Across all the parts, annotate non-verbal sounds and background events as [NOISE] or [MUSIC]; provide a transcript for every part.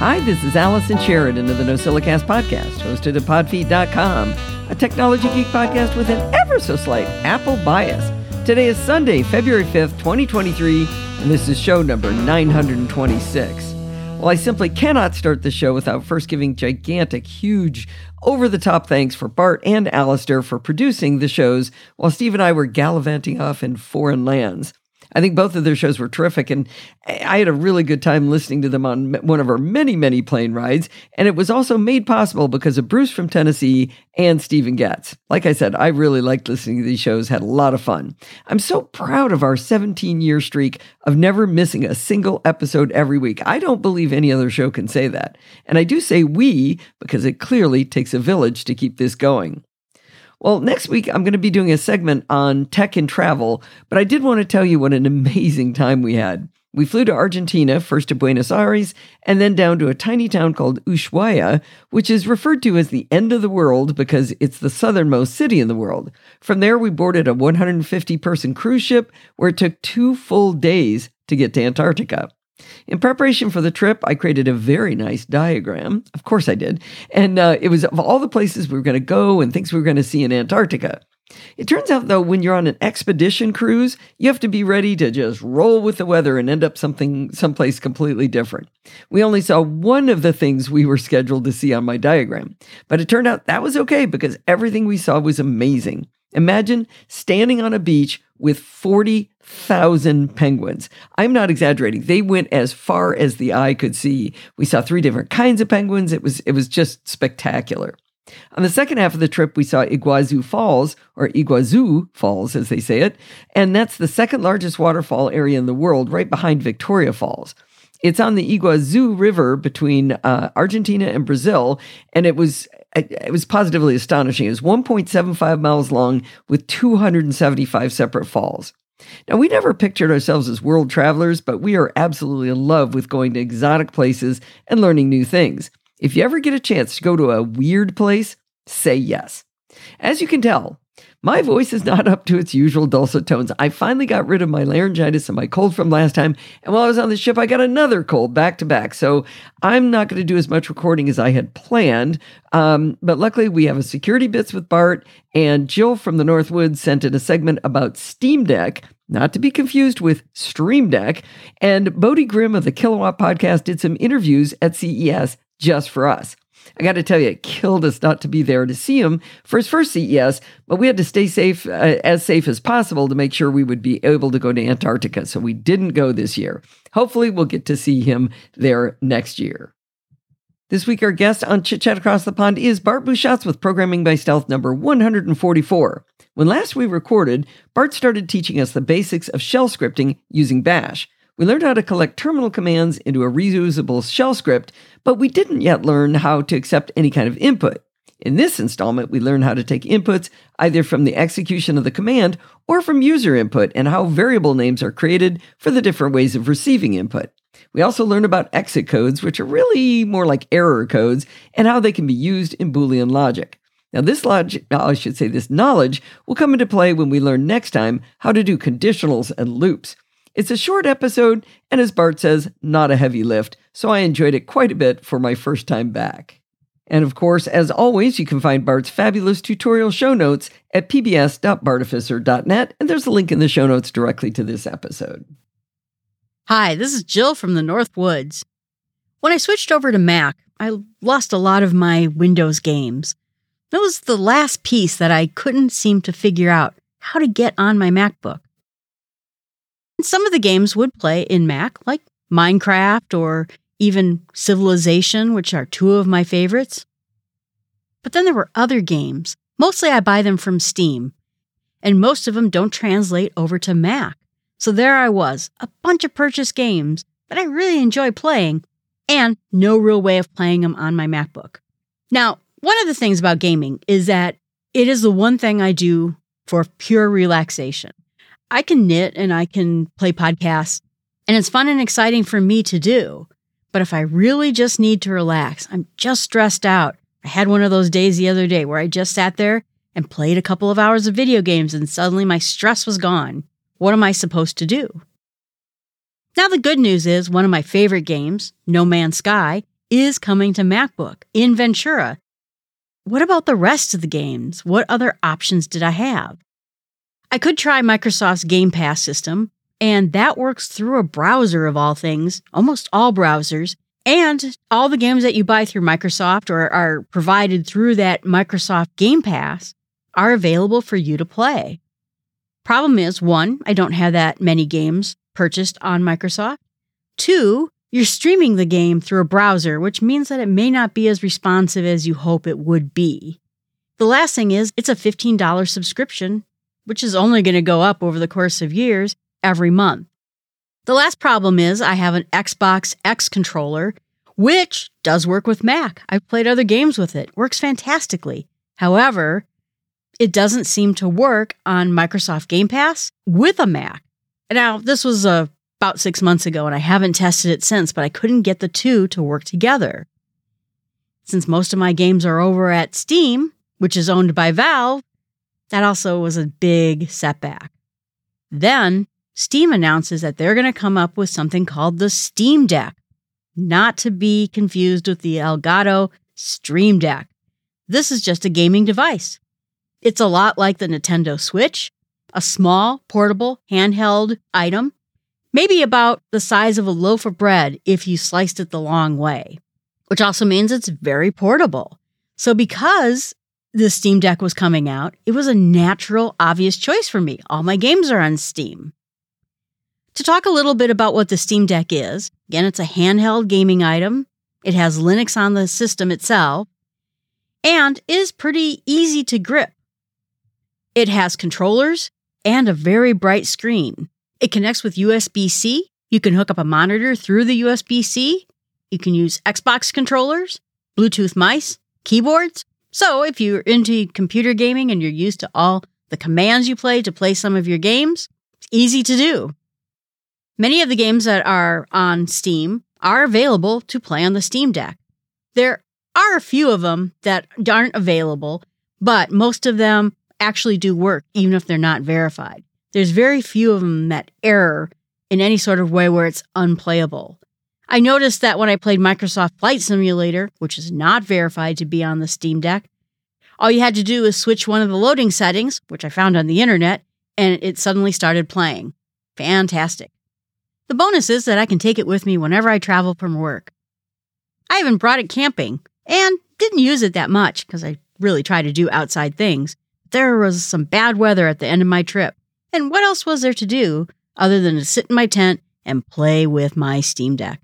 Hi, this is Allison Sheridan of the NosillaCast podcast, hosted at podfeet.com, a technology geek podcast with an ever so slight Apple bias. Today is Sunday, February 5th, 2023, and this is show number 926. Well, I simply cannot start the show without first giving gigantic, huge, over the top thanks for Bart and Alistair for producing the shows while Steve and I were gallivanting off in foreign lands. I think both of their shows were terrific, and I had a really good time listening to them on one of our many, many plane rides. And it was also made possible because of Bruce from Tennessee and Stephen Getz. Like I said, I really liked listening to these shows, had a lot of fun. I'm so proud of our 17 year streak of never missing a single episode every week. I don't believe any other show can say that. And I do say we because it clearly takes a village to keep this going. Well, next week I'm going to be doing a segment on tech and travel, but I did want to tell you what an amazing time we had. We flew to Argentina, first to Buenos Aires, and then down to a tiny town called Ushuaia, which is referred to as the end of the world because it's the southernmost city in the world. From there, we boarded a 150 person cruise ship where it took two full days to get to Antarctica. In preparation for the trip, I created a very nice diagram. Of course, I did. And uh, it was of all the places we were going to go and things we were going to see in Antarctica. It turns out, though, when you're on an expedition cruise, you have to be ready to just roll with the weather and end up something someplace completely different. We only saw one of the things we were scheduled to see on my diagram, but it turned out that was okay because everything we saw was amazing. Imagine standing on a beach with 40,000 penguins. I'm not exaggerating. They went as far as the eye could see. We saw three different kinds of penguins. It was it was just spectacular. On the second half of the trip, we saw Iguazu Falls, or Iguazu Falls as they say it, and that's the second largest waterfall area in the world, right behind Victoria Falls. It's on the Iguazu River between uh, Argentina and Brazil, and it was it was positively astonishing. It was 1.75 miles long with 275 separate falls. Now, we never pictured ourselves as world travelers, but we are absolutely in love with going to exotic places and learning new things. If you ever get a chance to go to a weird place, say yes. As you can tell, my voice is not up to its usual dulcet tones. I finally got rid of my laryngitis and my cold from last time. And while I was on the ship, I got another cold back to back. So I'm not going to do as much recording as I had planned. Um, but luckily, we have a security bits with Bart. And Jill from the Northwoods sent in a segment about Steam Deck, not to be confused with Stream Deck. And Bodie Grimm of the Kilowatt podcast did some interviews at CES just for us. I got to tell you, it killed us not to be there to see him for his first CES, but we had to stay safe, uh, as safe as possible to make sure we would be able to go to Antarctica. So we didn't go this year. Hopefully, we'll get to see him there next year. This week, our guest on Chit Chat Across the Pond is Bart Busschots with Programming by Stealth number 144. When last we recorded, Bart started teaching us the basics of shell scripting using Bash. We learned how to collect terminal commands into a reusable shell script, but we didn't yet learn how to accept any kind of input. In this installment, we learn how to take inputs either from the execution of the command or from user input and how variable names are created for the different ways of receiving input. We also learn about exit codes, which are really more like error codes, and how they can be used in Boolean logic. Now, this logic, I should say, this knowledge will come into play when we learn next time how to do conditionals and loops. It's a short episode, and as Bart says, not a heavy lift, so I enjoyed it quite a bit for my first time back. And of course, as always, you can find Bart's fabulous tutorial show notes at pbs.bartificer.net, and there's a link in the show notes directly to this episode. Hi, this is Jill from the North Woods. When I switched over to Mac, I lost a lot of my Windows games. That was the last piece that I couldn't seem to figure out how to get on my MacBook. Some of the games would play in Mac, like Minecraft or even Civilization, which are two of my favorites. But then there were other games. Mostly I buy them from Steam, and most of them don't translate over to Mac. So there I was, a bunch of purchased games that I really enjoy playing, and no real way of playing them on my MacBook. Now, one of the things about gaming is that it is the one thing I do for pure relaxation. I can knit and I can play podcasts, and it's fun and exciting for me to do. But if I really just need to relax, I'm just stressed out. I had one of those days the other day where I just sat there and played a couple of hours of video games and suddenly my stress was gone. What am I supposed to do? Now, the good news is one of my favorite games, No Man's Sky, is coming to MacBook in Ventura. What about the rest of the games? What other options did I have? I could try Microsoft's Game Pass system, and that works through a browser of all things, almost all browsers, and all the games that you buy through Microsoft or are provided through that Microsoft Game Pass are available for you to play. Problem is, one, I don't have that many games purchased on Microsoft. Two, you're streaming the game through a browser, which means that it may not be as responsive as you hope it would be. The last thing is, it's a $15 subscription, which is only going to go up over the course of years every month. The last problem is, I have an Xbox X controller, which does work with Mac. I've played other games with it, works fantastically. However, it doesn't seem to work on Microsoft Game Pass with a Mac. Now, this was uh, about six months ago, and I haven't tested it since, but I couldn't get the two to work together. Since most of my games are over at Steam, which is owned by Valve, that also was a big setback. Then, Steam announces that they're going to come up with something called the Steam Deck, not to be confused with the Elgato Stream Deck. This is just a gaming device. It's a lot like the Nintendo Switch, a small, portable, handheld item, maybe about the size of a loaf of bread if you sliced it the long way, which also means it's very portable. So, because the Steam Deck was coming out, it was a natural, obvious choice for me. All my games are on Steam. To talk a little bit about what the Steam Deck is, again, it's a handheld gaming item. It has Linux on the system itself and is pretty easy to grip. It has controllers and a very bright screen. It connects with USB C. You can hook up a monitor through the USB C. You can use Xbox controllers, Bluetooth mice, keyboards. So if you're into computer gaming and you're used to all the commands you play to play some of your games, it's easy to do. Many of the games that are on Steam are available to play on the Steam Deck. There are a few of them that aren't available, but most of them actually do work, even if they're not verified. There's very few of them that error in any sort of way where it's unplayable. I noticed that when I played Microsoft Flight Simulator, which is not verified to be on the Steam Deck, all you had to do was switch one of the loading settings, which I found on the internet, and it suddenly started playing. Fantastic. The bonus is that I can take it with me whenever I travel from work. I even brought it camping and didn't use it that much because I really try to do outside things. There was some bad weather at the end of my trip, and what else was there to do other than to sit in my tent and play with my Steam Deck?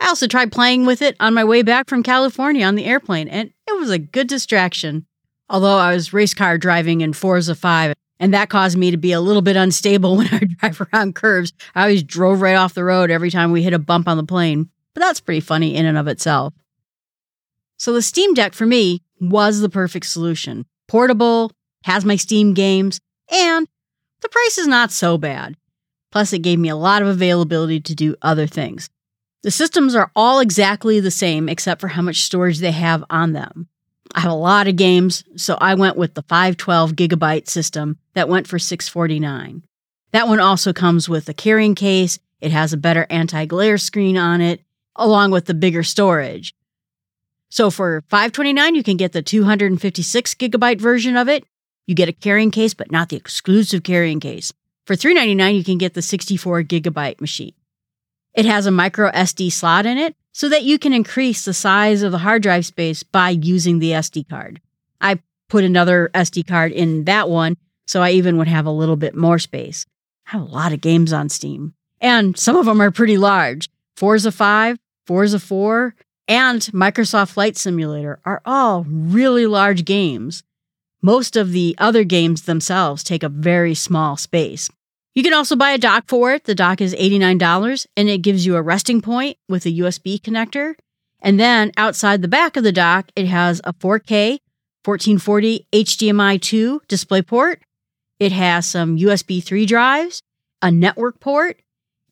I also tried playing with it on my way back from California on the airplane, and it was a good distraction. Although I was race car driving in Forza 5, and that caused me to be a little bit unstable [LAUGHS] when I drive around curves. I always drove right off the road every time we hit a bump on the plane, but that's pretty funny in and of itself. So the Steam Deck for me was the perfect solution. Portable, has my Steam games, and the price is not so bad. Plus, it gave me a lot of availability to do other things. The systems are all exactly the same except for how much storage they have on them. I have a lot of games, so I went with the 512 gigabyte system that went for 649. That one also comes with a carrying case. It has a better anti-glare screen on it, along with the bigger storage. So for 529, you can get the 256 gigabyte version of it, you get a carrying case, but not the exclusive carrying case. For 399, you can get the 64 gigabyte machine. It has a micro SD slot in it so that you can increase the size of the hard drive space by using the SD card. I put another SD card in that one, so I even would have a little bit more space. I have a lot of games on Steam, and some of them are pretty large. Forza 5, Forza 4, and Microsoft Flight Simulator are all really large games. Most of the other games themselves take a very small space. You can also buy a dock for it. The dock is $89 and it gives you a resting point with a USB connector. And then outside the back of the dock, it has a 4K 1440 HDMI 2 DisplayPort. It has some USB 3 drives, a network port,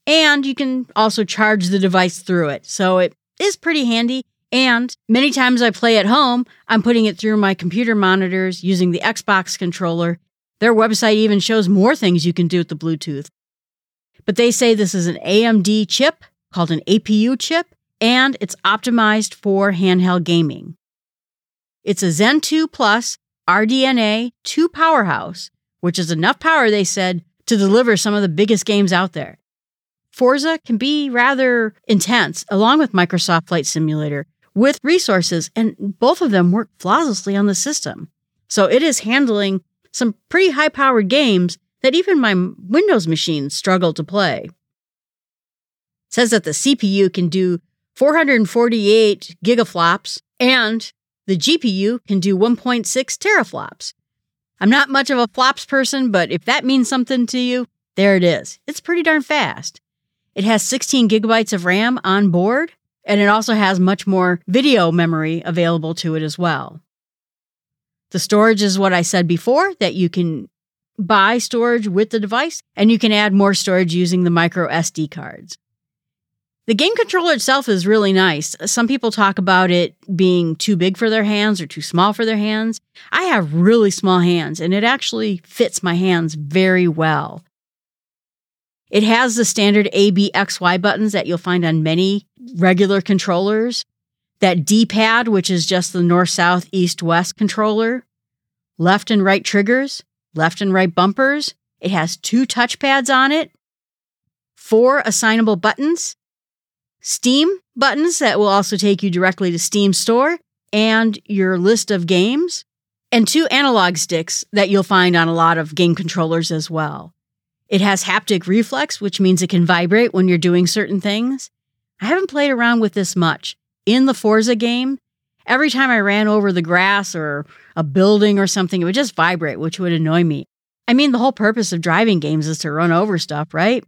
and you can also charge the device through it. So it is pretty handy and many times I play at home, I'm putting it through my computer monitors using the Xbox controller. Their website even shows more things you can do with the Bluetooth. But they say this is an AMD chip called an APU chip, and it's optimized for handheld gaming. It's a Zen 2 Plus RDNA 2 powerhouse, which is enough power, they said, to deliver some of the biggest games out there. Forza can be rather intense, along with Microsoft Flight Simulator, with resources, and both of them work flawlessly on the system. So it is handling some pretty high powered games that even my Windows machines struggle to play. It says that the CPU can do 448 gigaflops and the GPU can do 1.6 teraflops. I'm not much of a flops person, but if that means something to you, there it is. It's pretty darn fast. It has 16 gigabytes of RAM on board, and it also has much more video memory available to it as well. The storage is what I said before that you can buy storage with the device, and you can add more storage using the micro SD cards. The game controller itself is really nice. Some people talk about it being too big for their hands or too small for their hands. I have really small hands and it actually fits my hands very well. It has the standard A, B, X, Y buttons that you'll find on many regular controllers. That D pad, which is just the north, south, east, west controller. Left and right triggers, left and right bumpers. It has two touchpads on it, four assignable buttons, Steam buttons that will also take you directly to Steam Store and your list of games, and two analog sticks that you'll find on a lot of game controllers as well. It has haptic reflex, which means it can vibrate when you're doing certain things. I haven't played around with this much. In the Forza game, every time I ran over the grass or a building or something, it would just vibrate, which would annoy me. I mean, the whole purpose of driving games is to run over stuff, right?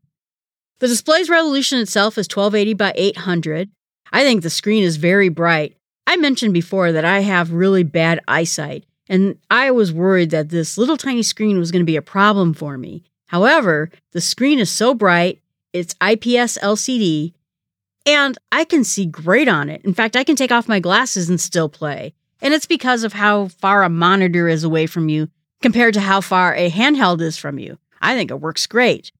The display's resolution itself is 1280 by 800. I think the screen is very bright. I mentioned before that I have really bad eyesight, and I was worried that this little tiny screen was going to be a problem for me. However, the screen is so bright, it's IPS LCD, and I can see great on it. In fact, I can take off my glasses and still play. And it's because of how far a monitor is away from you compared to how far a handheld is from you. I think it works great.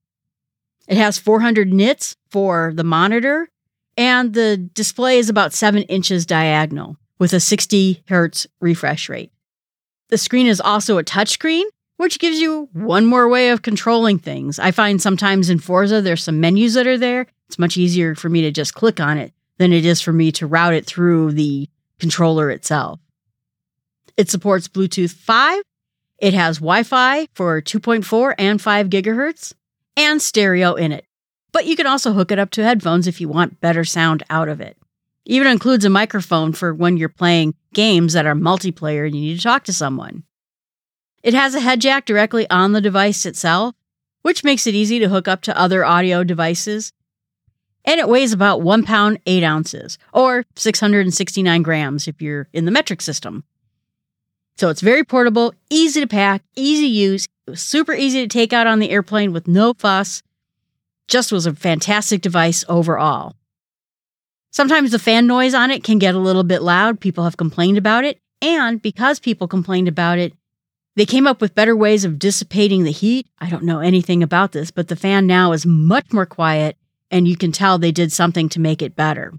It has 400 nits for the monitor, and the display is about 7 inches diagonal with a 60 hertz refresh rate. The screen is also a touchscreen, which gives you one more way of controlling things. I find sometimes in Forza there's some menus that are there. It's much easier for me to just click on it than it is for me to route it through the controller itself. It supports Bluetooth 5. It has Wi Fi for 2.4 and 5 gigahertz and stereo in it. But you can also hook it up to headphones if you want better sound out of it. It even includes a microphone for when you're playing games that are multiplayer and you need to talk to someone. It has a head jack directly on the device itself, which makes it easy to hook up to other audio devices. And it weighs about 1 pound 8 ounces, or 669 grams if you're in the metric system. So it's very portable, easy to pack, easy to use, super easy to take out on the airplane with no fuss. Just was a fantastic device overall. Sometimes the fan noise on it can get a little bit loud. People have complained about it. And because people complained about it, they came up with better ways of dissipating the heat. I don't know anything about this, but the fan now is much more quiet, and you can tell they did something to make it better.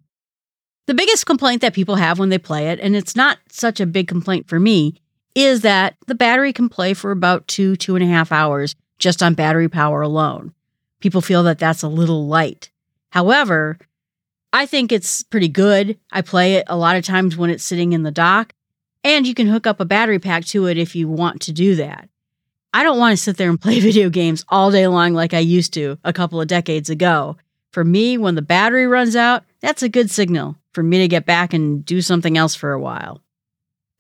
The biggest complaint that people have when they play it, and it's not such a big complaint for me, is that the battery can play for about two, two and a half hours just on battery power alone. People feel that that's a little light. However, I think it's pretty good. I play it a lot of times when it's sitting in the dock, and you can hook up a battery pack to it if you want to do that. I don't want to sit there and [LAUGHS] play video games all day long like I used to a couple of decades ago. For me, when the battery runs out, that's a good signal for me to get back and do something else for a while.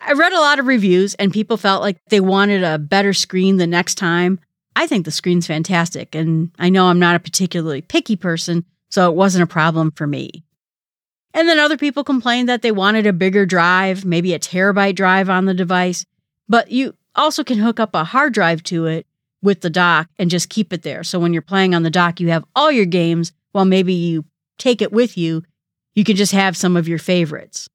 I read a lot of reviews and people felt like they wanted a better screen the next time. I think the screen's fantastic, and I know I'm not a particularly picky person, so it wasn't a problem for me. And then other people complained that they wanted a bigger drive, maybe a terabyte drive on the device, but you also can hook up a hard drive to it with the dock and just keep it there. So when you're playing on the dock, you have all your games, while maybe you take it with you, you can just have some of your favorites.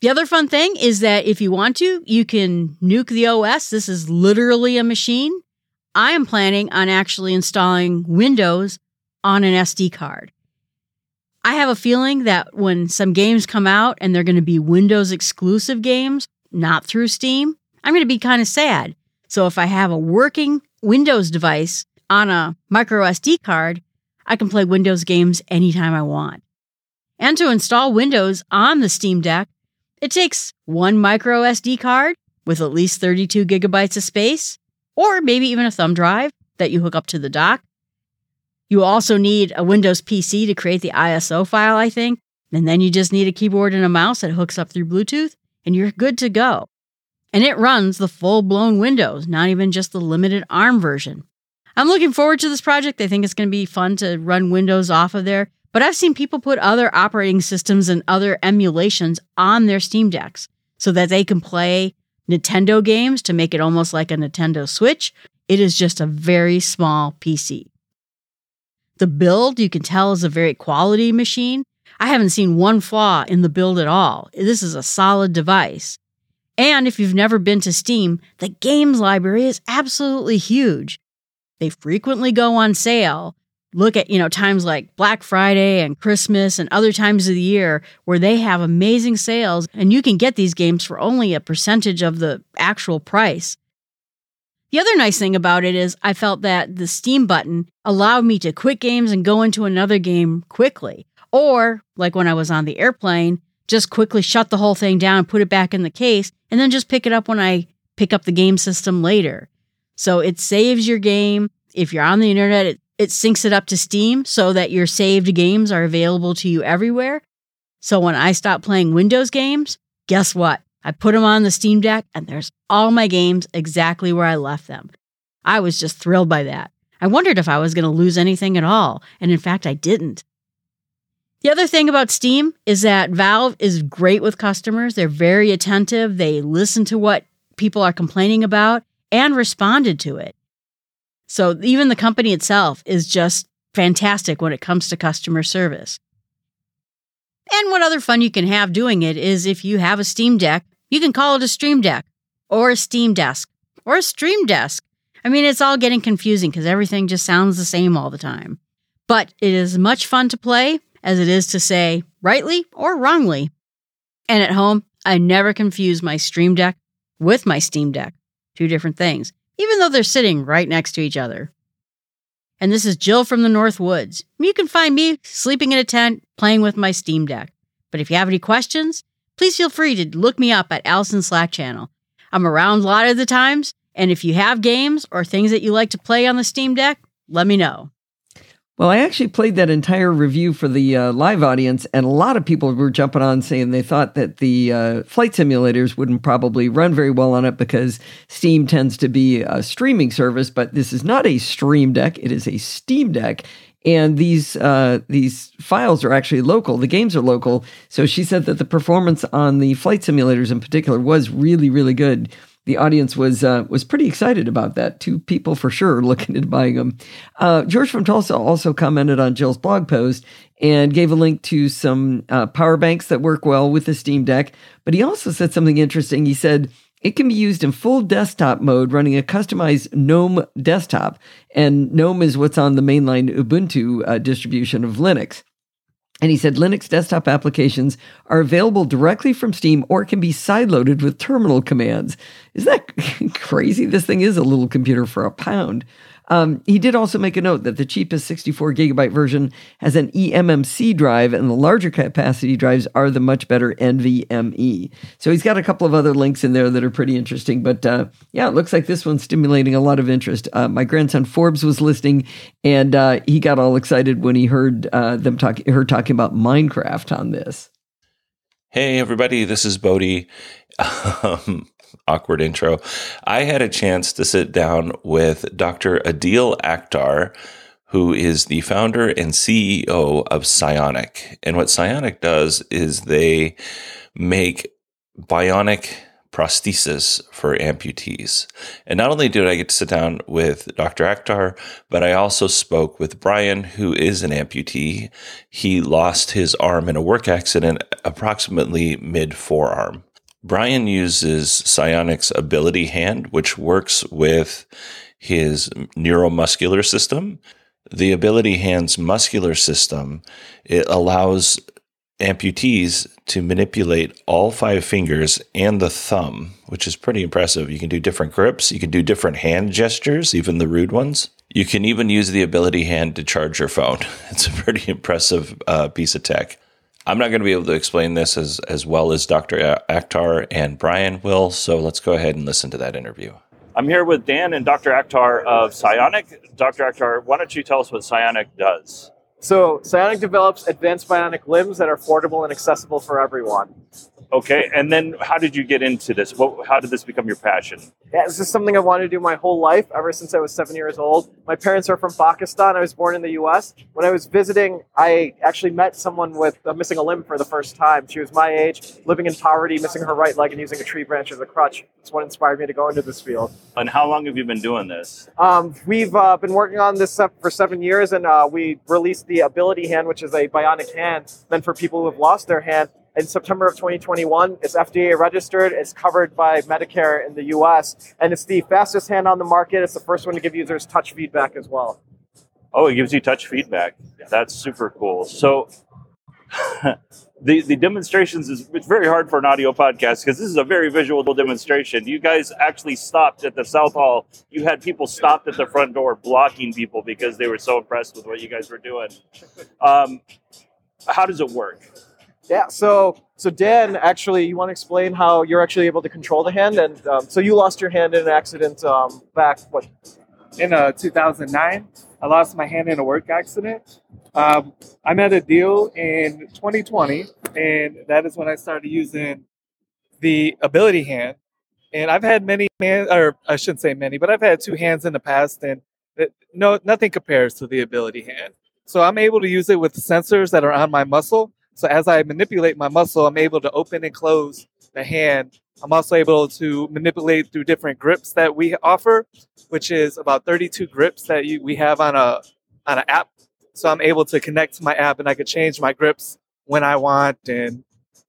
The other fun thing is that if you want to, you can nuke the OS. This is literally a machine. I am planning on actually installing Windows on an SD card. I have a feeling that when some games come out and they're going to be Windows exclusive games, not through Steam, I'm going to be kind of sad. So if I have a working Windows device on a micro SD card, I can play Windows games anytime I want. And to install Windows on the Steam Deck, it takes one micro SD card with at least 32 gigabytes of space, or maybe even a thumb drive that you hook up to the dock. You also need a Windows PC to create the ISO file, I think, and then you just need a keyboard and a mouse that hooks up through Bluetooth, and you're good to go. And it runs the full blown Windows, not even just the limited ARM version. I'm looking forward to this project. I think it's going to be fun to run Windows off of there. But I've seen people put other operating systems and other emulations on their Steam Decks so that they can play Nintendo games to make it almost like a Nintendo Switch. It is just a very small PC. The build, you can tell, is a very quality machine. I haven't seen one flaw in the build at all. This is a solid device. And if you've never been to Steam, the games library is absolutely huge. They frequently go on sale. Look at, you know, times like Black Friday and Christmas and other times of the year where they have amazing sales and you can get these games for only a percentage of the actual price. The other nice thing about it is I felt that the Steam button allowed me to quit games and go into another game quickly. Or, like when I was on the airplane, just quickly shut the whole thing down, put it back in the case, and then just pick it up when I pick up the game system later. So it saves your game. If you're on the internet, it, it syncs it up to Steam so that your saved games are available to you everywhere. So when I stop playing Windows games, guess what? I put them on the Steam Deck and there's all my games exactly where I left them. I was just thrilled by that. I wondered if I was going to lose anything at all, and in fact, I didn't. The other thing about Steam is that Valve is great with customers. They're very attentive. They listen to what people are complaining about and responded to it. So even the company itself is just fantastic when it comes to customer service. And what other fun you can have doing it is if you have a Steam Deck, you can call it a Stream Deck or a Steam Desk or a Stream Desk. I mean, it's all getting confusing because everything just sounds the same all the time. But it is much fun to play as it is to say rightly or wrongly. And at home, I never confuse my Stream Deck with my Steam Deck, two different things, even though they're sitting right next to each other. And this is Jill from the North Woods. You can find me sleeping in a tent playing with my Steam Deck. But if you have any questions, please feel free to look me up at Allison's Slack channel. I'm around a lot of the times, and if you have games or things that you like to play on the Steam Deck, let me know. Well, I actually played that entire review for the uh, live audience, and a lot of people were jumping on saying they thought that the uh, flight simulators wouldn't probably run very well on it because Steam tends to be a streaming service. But this is not a Stream Deck; it is a Steam Deck, and these uh, these files are actually local. The games are local, so she said that the performance on the flight simulators in particular was really, really good the audience was uh, was pretty excited about that. Two people for sure [LAUGHS] looking at buying them. Uh, George from Tulsa also commented on Jill's blog post and gave a link to some uh, power banks that work well with the Steam Deck. But he also said something interesting. He said it can be used in full desktop mode running a customized GNOME desktop, and GNOME is what's on the mainline Ubuntu uh, distribution of Linux. And he said Linux desktop applications are available directly from Steam or can be sideloaded with terminal commands. Isn't that [LAUGHS] crazy? This thing is a little computer for a pound. Um, he did also make a note that the cheapest 64 gigabyte version has an eMMC drive, and the larger capacity drives are the much better NVMe. So he's got a couple of other links in there that are pretty interesting. But uh, yeah, it looks like this one's stimulating a lot of interest. Uh, my grandson Forbes was listening, and uh, he got all excited when he heard uh, them talk, heard talking about Minecraft on this. Hey everybody, this is Bodie. [LAUGHS] Um, awkward intro. I had a chance to sit down with Dr. Aadeel Akhtar, who is the founder and CEO of Psyonic. And what Psyonic does is they make bionic prosthesis for amputees. And not only did I get to sit down with Dr. Akhtar, but I also spoke with Brian, who is an amputee. He lost his arm in a work accident approximately mid forearm. Brian uses Psyonic's ability hand, which works with his neuromuscular system. The Ability Hands muscular system it allows amputees to manipulate all five fingers and the thumb, which is pretty impressive. You can do different grips, you can do different hand gestures, even the rude ones. You can even use the ability hand to charge your phone. [LAUGHS] It's a pretty impressive uh, piece of tech. I'm not going to be able to explain this as, as well as Dr. Akhtar and Brian will, so let's go ahead and listen to that interview. I'm here with Dan and Dr. Akhtar of Psyonic. Dr. Akhtar, why don't you tell us what Psyonic does? So, Psyonic develops advanced bionic limbs that are affordable and accessible for everyone. Okay, and then how did you get into this? What, how did this become your passion? Yeah, this is something I wanted to do my whole life, ever since I was seven years old. My parents are from Pakistan. I was born in the U.S. When I was visiting, I actually met someone with uh, missing a limb for the first time. She was my age, living in poverty, missing her right leg, and using a tree branch as a crutch. That's what inspired me to go into this field. And how long have you been doing this? Um, we've uh, been working on this for seven years, and uh, we released the Ability Hand, which is a bionic hand meant for people who have lost their hand in September of 2021. It's FDA registered. It's covered by Medicare in the US. And it's the fastest hand on the market. It's the first one to give users touch feedback as well. Oh, it gives you touch feedback. That's super cool. So, [LAUGHS] the, the demonstrations is it's very hard for an audio podcast because this is a very visual demonstration. You guys actually stopped at the South Hall. You had people stopped at the front door blocking people because they were so impressed with what you guys were doing. Um, how does it work? Yeah. So so Dan, actually, you want to explain how you're actually able to control the hand, and um, so you lost your hand in an accident um, back what? In uh, 2009, I lost my hand in a work accident. Um, I met deal in 2020, and that is when I started using the ability hand. And I've had many hands, or I shouldn't say many, but I've had two hands in the past, and it, no, nothing compares to the ability hand. So I'm able to use it with sensors that are on my muscle so as I manipulate my muscle, I'm able to open and close the hand. I'm also able to manipulate through different grips that we offer, which is about 32 grips that you, we have on a on an app. So I'm able to connect to my app and I could change my grips when I want. And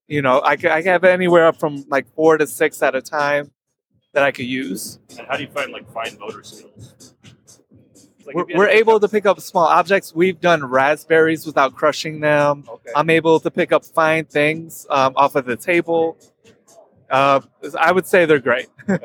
you know, I, I have anywhere up from like four to six at a time that I could use. And how do you find like fine motor skills? Like we're, we're able to pick up small objects. We've done raspberries without crushing them. Okay. I'm able to pick up fine things um, off of the table. Uh, I would say they're great. [LAUGHS] we,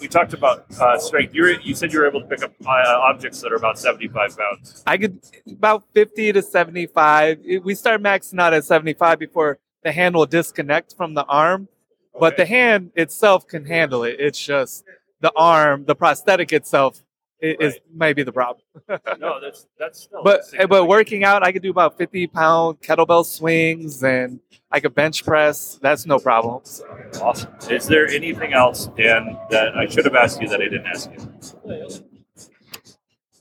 we, talked about uh, strength. You, you said you were able to pick up uh, objects that are about 75 pounds. I could about 50 to 75. We start maxing out at 75 before the hand will disconnect from the arm, okay. but the hand itself can handle it. It's just the arm, the prosthetic itself is right. maybe the problem. [LAUGHS] no, that's that's still. But but working out, I could do about fifty pound kettlebell swings, and I could bench press. That's no problem. Awesome. Is there anything else, Dan, that I should have asked you that I didn't ask you?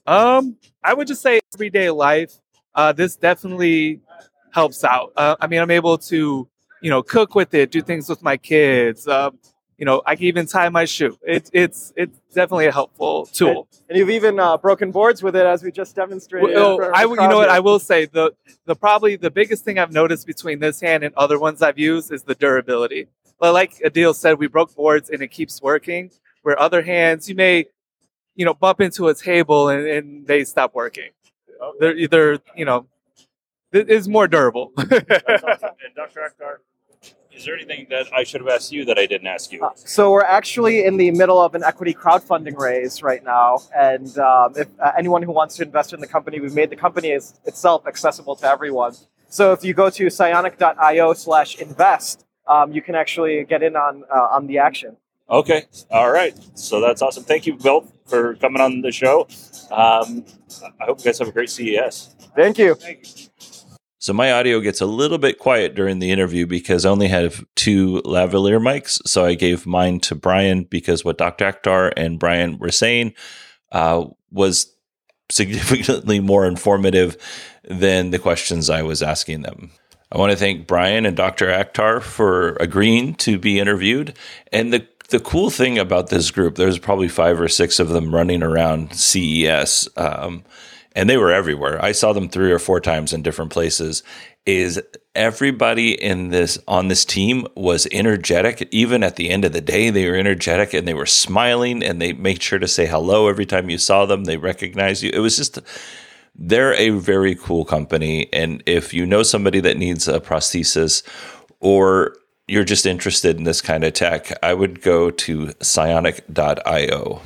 Um, I would just say everyday life. Uh, this definitely helps out. Uh, I mean, I'm able to, you know, cook with it, do things with my kids. Uh, you know, I can even tie my shoe. It's it's it's definitely a helpful tool. And, and you've even uh, broken boards with it, as we just demonstrated. Well, I, you know what I will say the the probably the biggest thing I've noticed between this hand and other ones I've used is the durability. But like Aadeel said, we broke boards and it keeps working. Where other hands, you may, you know, bump into a table and, and they stop working. Okay. They're either you know, it is more durable. [LAUGHS] Awesome. And Dr. Akhtar, is there anything that I should have asked you that I didn't ask you? Uh, so we're actually in the middle of an equity crowdfunding raise right now, and um, if uh, anyone who wants to invest in the company, we've made the company is, itself accessible to everyone. So if you go to psyonic.io/invest, um, you can actually get in on uh, on the action. Okay, all right. So that's awesome. Thank you, Bill, for coming on the show. Um, I hope you guys have a great CES. Thank you. Thank you. So my audio gets a little bit quiet during the interview because I only have two lavalier mics. So I gave mine to Brian because what Dr. Akhtar and Brian were saying uh, was significantly more informative than the questions I was asking them. I want to thank Brian and Dr. Akhtar for agreeing to be interviewed. And the the cool thing about this group, there's probably five or six of them running around CES. Um, and they were everywhere. I saw them three or four times in different places. Is everybody in this on this team was energetic even at the end of the day they were energetic and they were smiling and they made sure to say hello every time you saw them they recognized you it was just they're a very cool company. And if you know somebody that needs a prosthesis or you're just interested in this kind of tech, I would go to psyonic.io.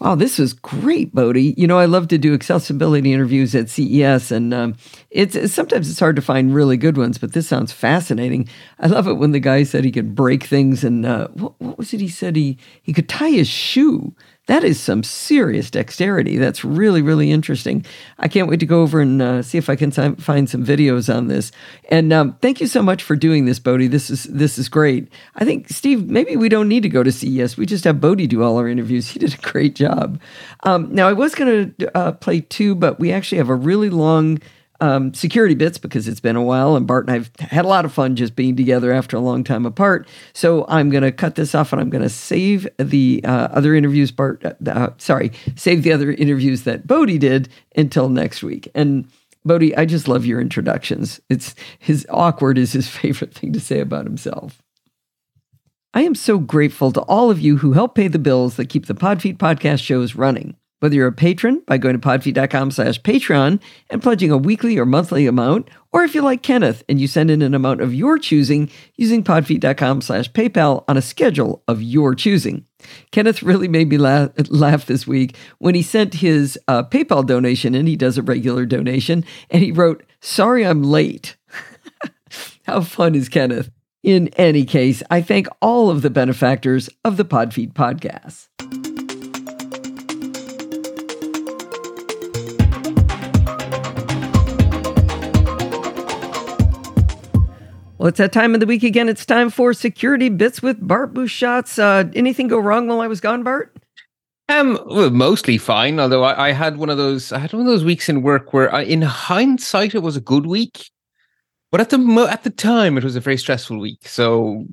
Wow, this is great, Bodie. You know, I love to do accessibility interviews at CES, and um, it's, it's, sometimes it's hard to find really good ones, but this sounds fascinating. I love it when the guy said he could break things, and uh, what, what was it? He said he he could tie his shoe that is some serious dexterity. That's really, really interesting. I can't wait to go over and uh, see if I can find some videos on this. And um, thank you so much for doing this, Bodie. This is this is great. I think Steve, maybe we don't need to go to CES. We just have Bodie do all our interviews. [LAUGHS] He did a great job. Um, now I was going to uh, play two, but we actually have a really long um, security bits because it's been a while and Bart and I've had a lot of fun just being together after a long time apart. So I'm going to cut this off and I'm going to save the uh, other interviews, Bart, uh, uh, sorry, save the other interviews that Bodie did until next week. And Bodie, I just love your introductions. It's his awkward is his [LAUGHS] favorite thing to say about himself. I am so grateful to all of you who help pay the bills that keep the Podfeet podcast shows running. Whether you're a patron by going to podfeet.com slash Patreon and pledging a weekly or monthly amount, or if you're like Kenneth and you send in an amount of your choosing using podfeet.com slash PayPal on a schedule of your choosing. Kenneth really made me laugh, laugh this week when he sent his uh, PayPal donation and he does a regular donation and he wrote, Sorry I'm late. [LAUGHS] How fun is Kenneth? In any case, I thank all of the benefactors of the Podfeet podcast. Well, it's that time of the week again. It's time for Security Bits with Bart Busschots. Uh, anything go wrong while I was gone, Bart? Um, well, mostly fine. Although I, I, had one of those, I had one of those weeks in work where, I, in hindsight, it was a good week, but at the mo- at the time, it was a very stressful week. So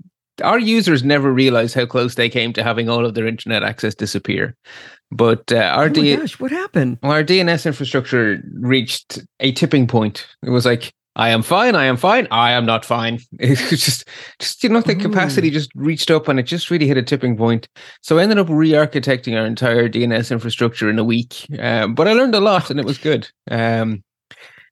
our users never realized how close they came to having all of their internet access disappear. But uh, our oh D- gosh, what happened? Our DNS infrastructure reached a tipping point. It was like I am fine. I am fine. I am not fine. [LAUGHS] It's just, just you know, the Ooh. capacity just reached up and it just really hit a tipping point. So I ended up re-architecting our entire DNS infrastructure in a week. Um, but I learned a lot and it was good. Um,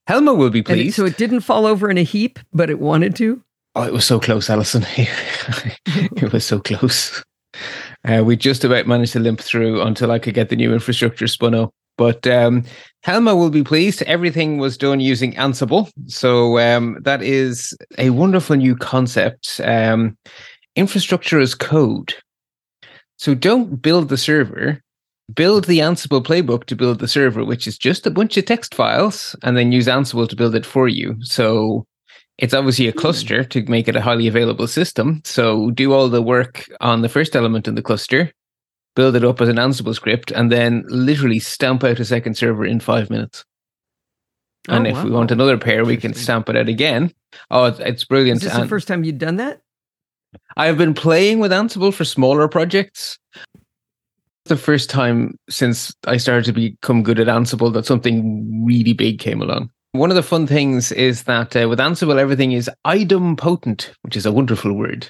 Helma will be pleased. It, so it didn't fall over in a heap, but it wanted to. Oh, it was so close, Allison. [LAUGHS] it was so close. Uh, we just about managed to limp through until I could get the new infrastructure spun up. But um, Helma will be pleased. Everything was done using Ansible. So um, that is a wonderful new concept. Um, infrastructure as code. So don't build the server, build the Ansible playbook to build the server, which is just a bunch of text files, and then use Ansible to build it for you. So it's obviously a hmm. cluster to make it a highly available system. So do all the work on the first element in the cluster, build it up as an Ansible script, and then literally stamp out a second server in five minutes. And oh, if wow. we want another pair, we can stamp it out again. Oh, it's brilliant. Is this and the first time you've done that? I have been playing with Ansible for smaller projects. The first time since I started to become good at Ansible that something really big came along. One of the fun things is that uh, with Ansible, everything is idempotent, which is a wonderful word.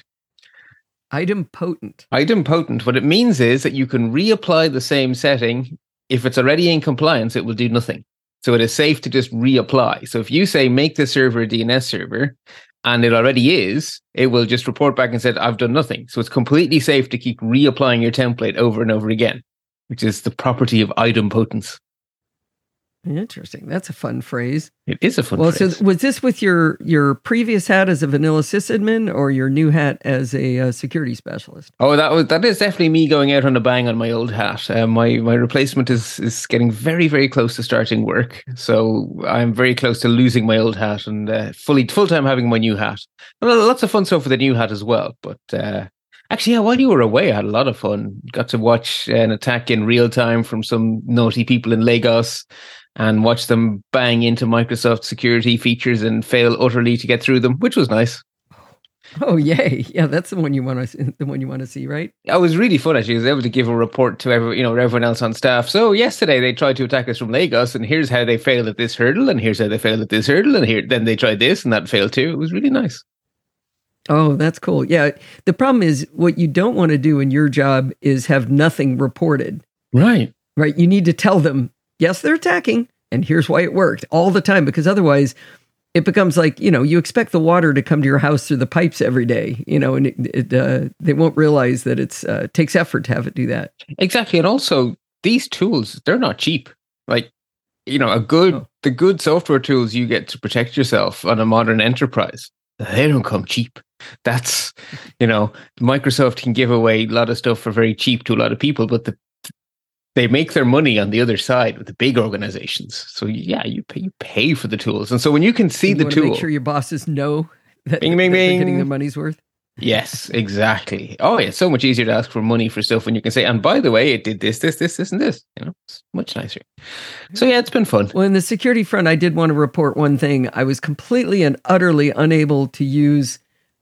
Idempotent. Idempotent. What it means is that you can reapply the same setting. If it's already in compliance, it will do nothing. So it is safe to just reapply. So if you say make the server a DNS server and it already is, it will just report back and said, I've done nothing. So it's completely safe to keep reapplying your template over and over again, which is the property of idempotence. Interesting. That's a fun phrase. It is a fun well, phrase. so was this with your your previous hat as a vanilla sysadmin or your new hat as a uh, security specialist? Oh, that was that is definitely me going out on a bang on my old hat. Uh, my my replacement is is getting very very close to starting work, so I'm very close to losing my old hat and uh, fully full time having my new hat. Well, lots of fun stuff with the new hat as well, but. Uh, Actually, yeah, while you were away, I had a lot of fun. Got to watch an attack in real time from some naughty people in Lagos and watch them bang into Microsoft security features and fail utterly to get through them, which was nice. Oh yay! Yeah, that's the one you want to the one you want to see, right? It was really fun. Actually, I was able to give a report to every, you know everyone else on staff. So yesterday they tried to attack us from Lagos, and here's how they failed at this hurdle, and here's how they failed at this hurdle, and here then they tried this and that failed too. It was really nice. Oh, that's cool. Yeah, the problem is what you don't want to do in your job is have nothing reported. Right. Right. You need to tell them yes, they're attacking, and here's why it worked all the time because otherwise it becomes like you know you expect the water to come to your house through the pipes every day you know and it, it uh, they won't realize that it's uh, takes effort to have it do that Exactly. And also these tools, they're not cheap. Like, you know, a good No. the good software tools you get to protect yourself on a modern enterprise, they don't come cheap. That's you know, Microsoft can give away a lot of stuff for very cheap to a lot of people, but the they make their money on the other side with the big organizations. So yeah, you pay you pay for the tools. And so when you can see you the tool, make sure your bosses know that, Bing, bing, that they're getting their money's worth Yes, exactly. Oh, yeah, it's so much easier to ask for money for stuff when you can say, and by the way, it did this, this, this, this, and this. You know, it's much nicer. So yeah, it's been fun. Well, in the security front, I did want to report one thing. I was completely and utterly unable to use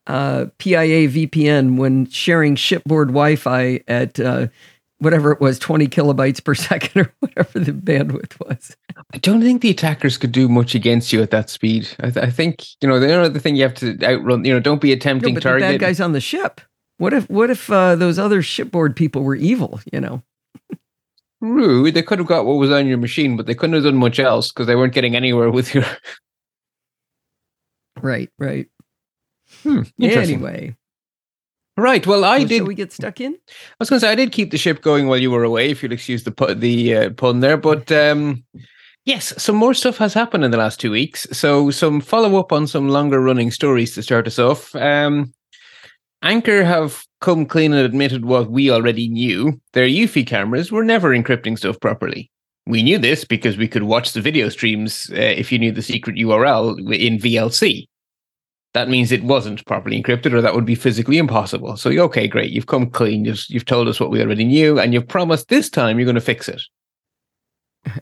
uh, PIA VPN when sharing shipboard Wi Fi at uh, whatever it was 20 kilobytes per [LAUGHS] second or whatever the bandwidth was. I don't think the attackers could do much against you at that speed. I, th- I think you know the other thing you have to outrun. You know, don't be attempting No, but the bad guys on the ship. What if what if uh, those other shipboard people were evil? You know, Rude. They could have got what was on your machine, but they couldn't have done much else because they weren't getting anywhere with your. right, right. Hmm. Anyway, right. Well, I well, did. We get stuck in? I was going to say I did keep the ship going while you were away, if you'll excuse the pu- the uh, pun there. But um, yes, some more stuff has happened in the last two weeks. So some follow up on some longer running stories to start us off. Um, Anker have come clean and admitted what we already knew: their Eufy cameras were never encrypting stuff properly. We knew this because we could watch the video streams uh, if you knew the secret URL in VLC that means it wasn't properly encrypted or that would be physically impossible. So, okay, great. You've come clean. You've, you've told us what we already knew and you've promised this time you're going to fix it. [LAUGHS]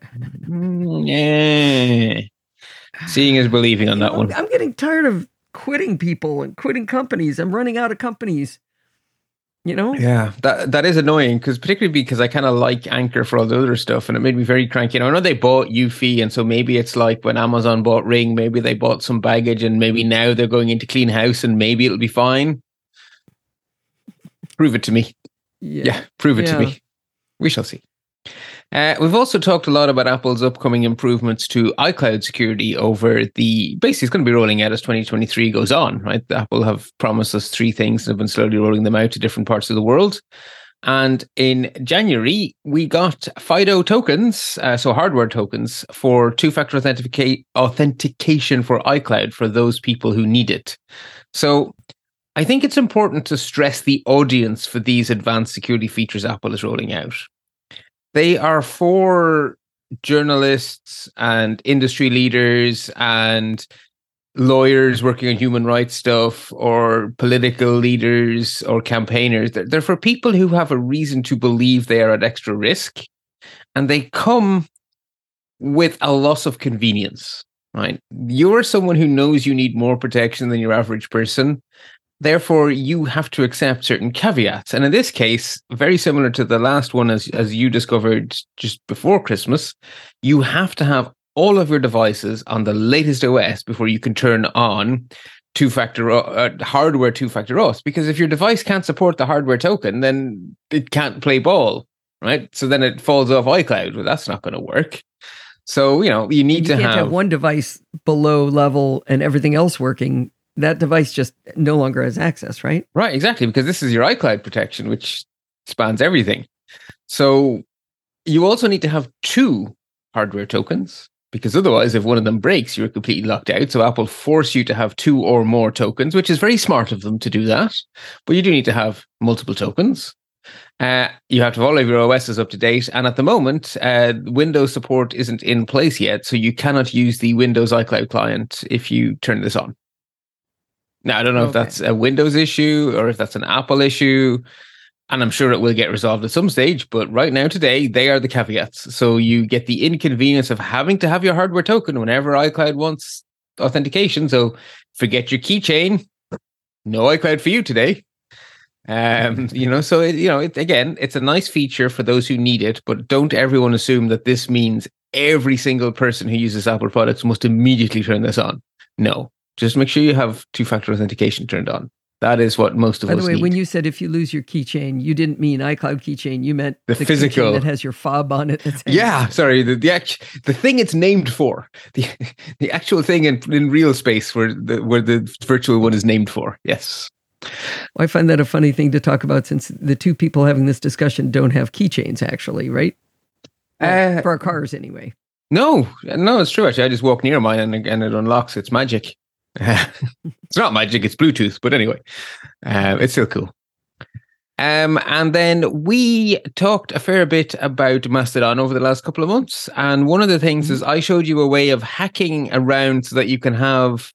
Yeah. Seeing is believing on that one. I'm getting tired of quitting people and quitting companies. I'm running out of companies. You know? Yeah, that that is annoying because particularly because I kind of like Anker for all the other stuff, and it made me very cranky. And I know they bought Eufy, and so maybe it's like when Amazon bought Ring, maybe they bought some baggage, and maybe now they're going into clean house, and maybe it'll be fine. Prove it to me. Yeah, prove it Yeah. to me. We shall see. Uh, we've also talked a lot about Apple's upcoming improvements to iCloud security over the basically it's going to be rolling out as 2023 goes on, right? Apple have promised us three things and have been slowly rolling them out to different parts of the world. And in January, we got FIDO tokens, uh, so hardware tokens for two-factor authenticate authentication for iCloud for those people who need it. So I think it's important to stress the audience for these advanced security features Apple is rolling out. They are for journalists and industry leaders and lawyers working on human rights stuff or political leaders or campaigners. They're, they're for people who have a reason to believe they are at extra risk and they come with a loss of convenience, right? You're someone who knows you need more protection than your average person. Therefore, you have to accept certain caveats. And in this case, very similar to the last one, as, as you discovered just before Christmas, you have to have all of your devices on the latest OS before you can turn on two factor uh, hardware two factor auth. Because if your device can't support the hardware token, then it can't play ball, right? So then it falls off iCloud. Well, that's not going to work. So, you know, you need you to can't have, have one device below level and everything else working. That device just no longer has access, right? Right, exactly, because this is your iCloud protection, which spans everything. So you also need to have two hardware tokens, because otherwise, if one of them breaks, you're completely locked out. So Apple force you to have two or more tokens, which is very smart of them to do that. But you do need to have multiple tokens. Uh, you have to have all of your OSs up to date, and at the moment, uh, Windows support isn't in place yet, so you cannot use the Windows iCloud client if you turn this on. Now, I don't know if that's a Windows issue or if that's an Apple issue, and I'm sure it will get resolved at some stage. But right now, today, they are the caveats. So you get the inconvenience of having to have your hardware token whenever iCloud wants authentication. So forget your keychain. No iCloud for you today. Um, [LAUGHS] you know, so it, you know, it, again, it's a nice feature for those who need it, but don't everyone assume that this means every single person who uses Apple products must immediately turn this on. No, just make sure you have two-factor authentication turned on. That is what most of By us By the way, need. when you said if you lose your keychain, you didn't mean iCloud keychain. You meant The keychain physical- that has your fob on it. That's yeah, sorry, the the, act, the thing it's named for, [LAUGHS] the the actual thing in, in real space where the where the virtual one is named for. Yes. I find that a funny thing to talk about since the two people having this discussion don't have keychains, actually, right? Well, Uh, for our cars, anyway. No, no, it's true. Actually, I just walk near mine and, and it unlocks. It's magic. It's not magic. It's Bluetooth. But anyway, um, it's still cool. Um, and then we talked a fair bit about Mastodon over the last couple of months. And one of the things is I showed you a way of hacking around so that you can have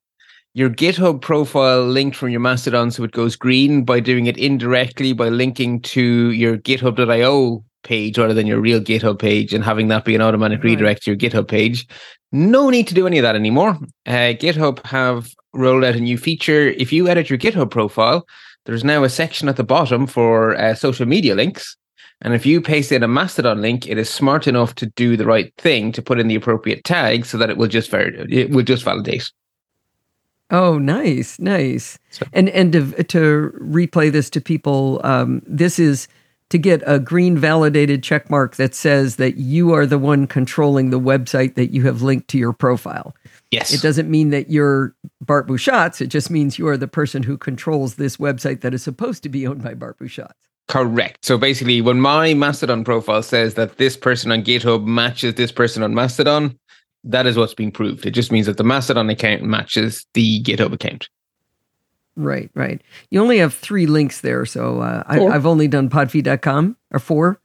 your GitHub profile linked from your Mastodon so it goes green by doing it indirectly by linking to your github.io page rather than your real GitHub page and having that be an automatic Right. redirect to your GitHub page. No need to do any of that anymore. Uh, GitHub have rolled out a new feature. If you edit your GitHub profile, there's now a section at the bottom for uh, social media links. And if you paste in a Mastodon link, it is smart enough to do the right thing to put in the appropriate tag so that it will just ver- it will just validate. Oh, nice, nice. So- And and to, to replay this to people, um, this is to get a green validated check mark that says that you are the one controlling the website that you have linked to your profile. Yes. It doesn't mean that you're Bart Busschots. It just means you are the person who controls this website that is supposed to be owned by Bart Busschots. Correct. So basically, when my Mastodon profile says that this person on GitHub matches this person on Mastodon, that is what's being proved. It just means that the Mastodon account matches the GitHub account. Right, right. You only have three links there. So uh, I, I've only done podfeet.com or four.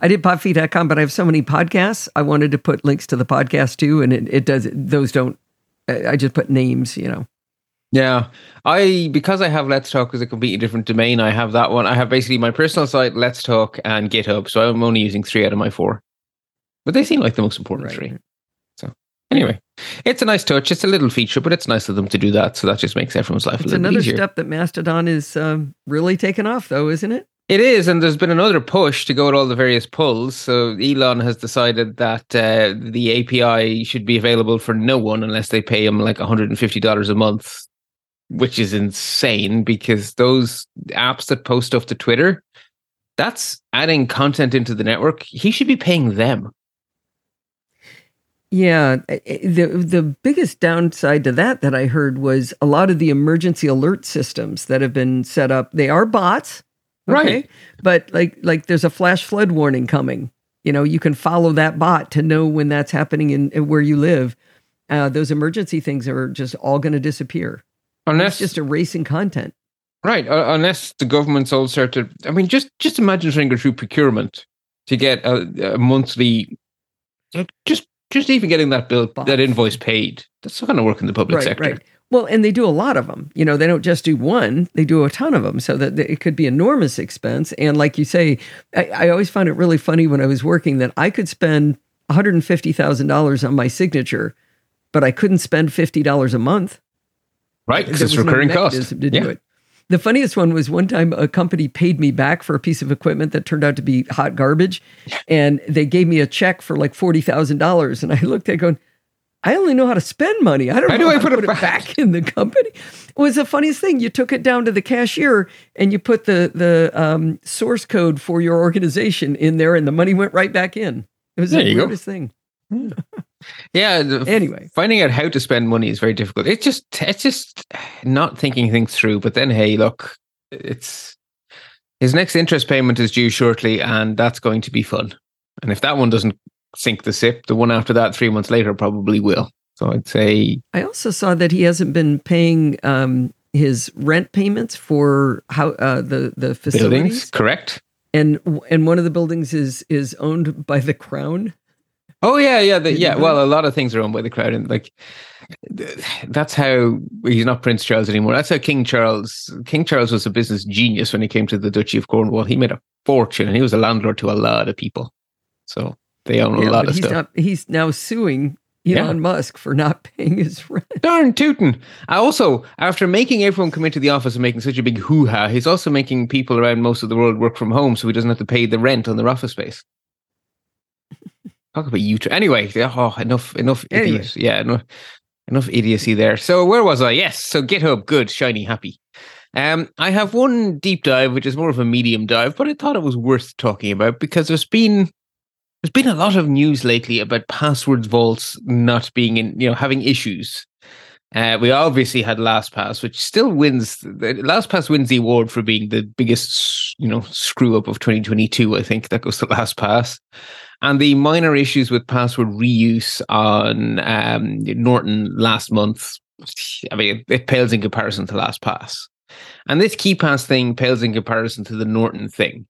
I did podfeet.com, but I have so many podcasts. I wanted to put links to the podcast too. And it, it does, those don't, I I just put names, you know. Yeah, I because I have Let's Talk as a completely different domain. I have that one. I have basically my personal site, Let's Talk, and GitHub. So I'm only using three out of my four, but they seem like the most important Right. three. Anyway, it's a nice touch. It's a little feature, but it's nice of them to do that. So that just makes everyone's life a little easier. It's another step that Mastodon is um, really taking off, though, isn't it? It is, and there's been another push to go at all the various pulls. So Elon has decided that uh, the API should be available for no one unless they pay him like $150 a month, which is insane because those apps that post stuff to Twitter, that's adding content into the network. He should be paying them. Yeah, the the biggest downside to that that I heard was a lot of the emergency alert systems that have been set up. They are bots, Right. But like like there's a flash flood warning coming. You know, you can follow that bot to know when that's happening in, in where you live. Uh, those emergency things are just all going to disappear. Unless It's just erasing content. Right, uh, unless the government's all of. I mean, just just imagine trying to go through procurement to get a, a monthly, uh, just just even getting that bill, Box. that invoice paid. That's not going to work in the public right, sector. right. Well, and they do a lot of them. You know, they don't just do one; they do a ton of them, so that it could be enormous expense. And like you say, I, I always found it really funny when I was working that I could spend one hundred and fifty thousand dollars on my signature, but I couldn't spend fifty dollars a month. Right, because it's was no recurring cost. to do it. The funniest one was one time a company paid me back for a piece of equipment that turned out to be hot garbage, [LAUGHS] and they gave me a check for like forty thousand dollars, and I looked at it going. I only know how to spend money. I don't How know do I how put to it put it back? back in the company. It was the funniest thing. You took it down to the cashier and you put the the um, source code for your organization in there, and the money went right back in. It was There the you go. weirdest thing. Yeah. Anyway, finding out how to spend money is very difficult. It's just it's just not thinking things through. But then, hey, look, it's his next interest payment is due shortly, and that's going to be fun. And if that one doesn't sink the ship, the one after that, three months later, probably will. So I'd say I also saw that he hasn't been paying um, his rent payments for how uh, the the facilities, buildings, correct? and and one of the buildings is is owned by the crown. Oh yeah, yeah, the, yeah. Well, a lot of things are owned by the crowd, and like that's how he's not Prince Charles anymore. That's how King Charles. King Charles was a business genius when he came to the Duchy of Cornwall. He made a fortune, and he was a landlord to a lot of people. So they own a lot of he's stuff. not. He's now suing Elon Yeah. Musk for not [LAUGHS] paying his rent. Darn tootin'. I also, after making everyone come into the office and making such a big hoo ha, he's also making people around most of the world work from home so he doesn't have to pay the rent on their office space. Talk about you. Anyway, oh, enough, enough Anyway. idiot. Yeah, enough, enough idiocy there. So where was I? Yes. So GitHub, good, shiny, happy. Um, I have one deep dive, which is more of a medium dive, but I thought it was worth talking about because there's been there's been a lot of news lately about passwords vaults not being in, you know, having issues. Uh, we obviously had LastPass, which still wins. LastPass wins the award for being the biggest, you know, screw up of 2022. I think that goes to LastPass, and the minor issues with password reuse on um, Norton last month. I mean, it, it pales in comparison to LastPass, and this KeePass thing pales in comparison to the Norton thing.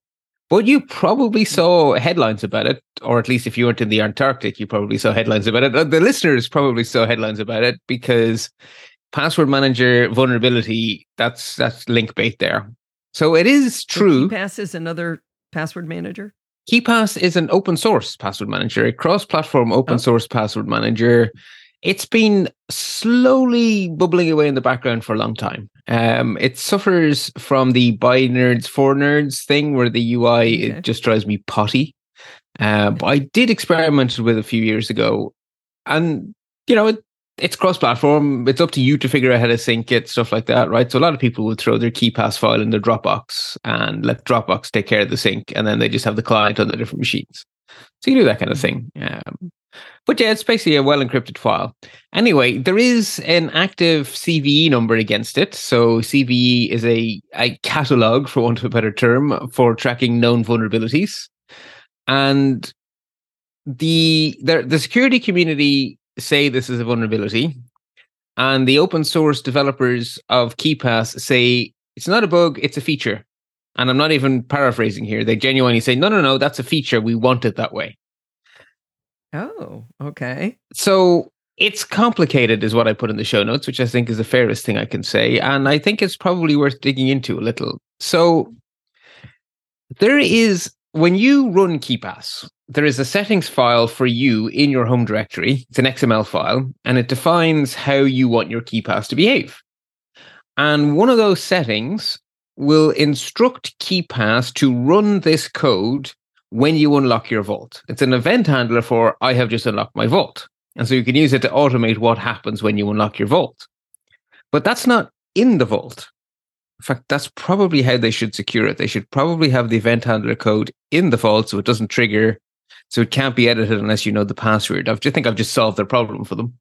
But you probably saw headlines about it, or at least if you weren't in the Antarctic, you probably saw headlines about it. Uh, the listeners probably saw headlines about it because password manager vulnerability, that's that's link bait there. So it is true. So KeePass is another password manager? KeePass is an open source password manager, a cross-platform open oh. source password manager it's been slowly bubbling away in the background for a long time. Um, it suffers from the buy nerds for nerds thing where the UI okay. it just drives me potty. Uh, but I did experiment with a few years ago, and you know it, it's cross-platform. It's up to you to figure out how to sync it, stuff like that, right? So a lot of people would throw their KeePass file in their Dropbox and let Dropbox take care of the sync, and then they just have the client on the different machines. So you do that kind of thing. Um, but yeah, it's basically a well encrypted file. Anyway, there is an active CVE number against it. So CVE is a, a catalog, for want of a better term, for tracking known vulnerabilities. And the the, the security community say this is a vulnerability. And the open source developers of KeePass say it's not a bug, it's a feature. And I'm not even paraphrasing here. They genuinely say, no, no, no, that's a feature. We want it that way. Oh, okay. So it's complicated, is what I put in the show notes, which I think is the fairest thing I can say. And I think it's probably worth digging into a little. So there is, when you run KeePass, there is a settings file for you in your home directory. It's an XML file, and it defines how you want your KeePass to behave. And one of those settings will instruct KeePass to run this code when you unlock your vault. It's an event handler for I have just unlocked my vault. And so you can use it to automate what happens when you unlock your vault. But that's not in the vault. In fact, that's probably how they should secure it. They should probably have the event handler code in the vault so it doesn't trigger, so it can't be edited unless you know the password. I think I've just solved their problem for them.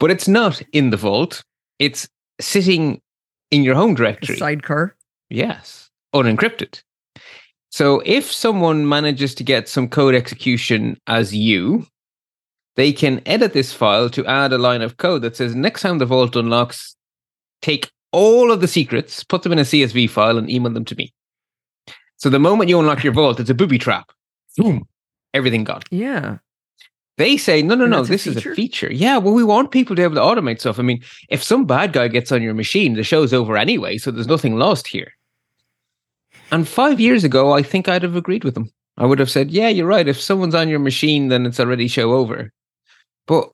But it's not in the vault. It's sitting in your home directory. Sidecar. Yes, unencrypted. So if someone manages to get some code execution as you, they can edit this file to add a line of code that says next time the vault unlocks, take all of the secrets, put them in a CSV file, and email them to me. So the moment you unlock your vault, it's a booby trap. Boom, everything gone. Yeah. They say, no, no, no, this is a feature. Yeah, well, we want people to be able to automate stuff. I mean, if some bad guy gets on your machine, the show's over anyway, so there's nothing lost here. And five years ago, I think I'd have agreed with them. I would have said, yeah, you're right. If someone's on your machine, then it's already show over. But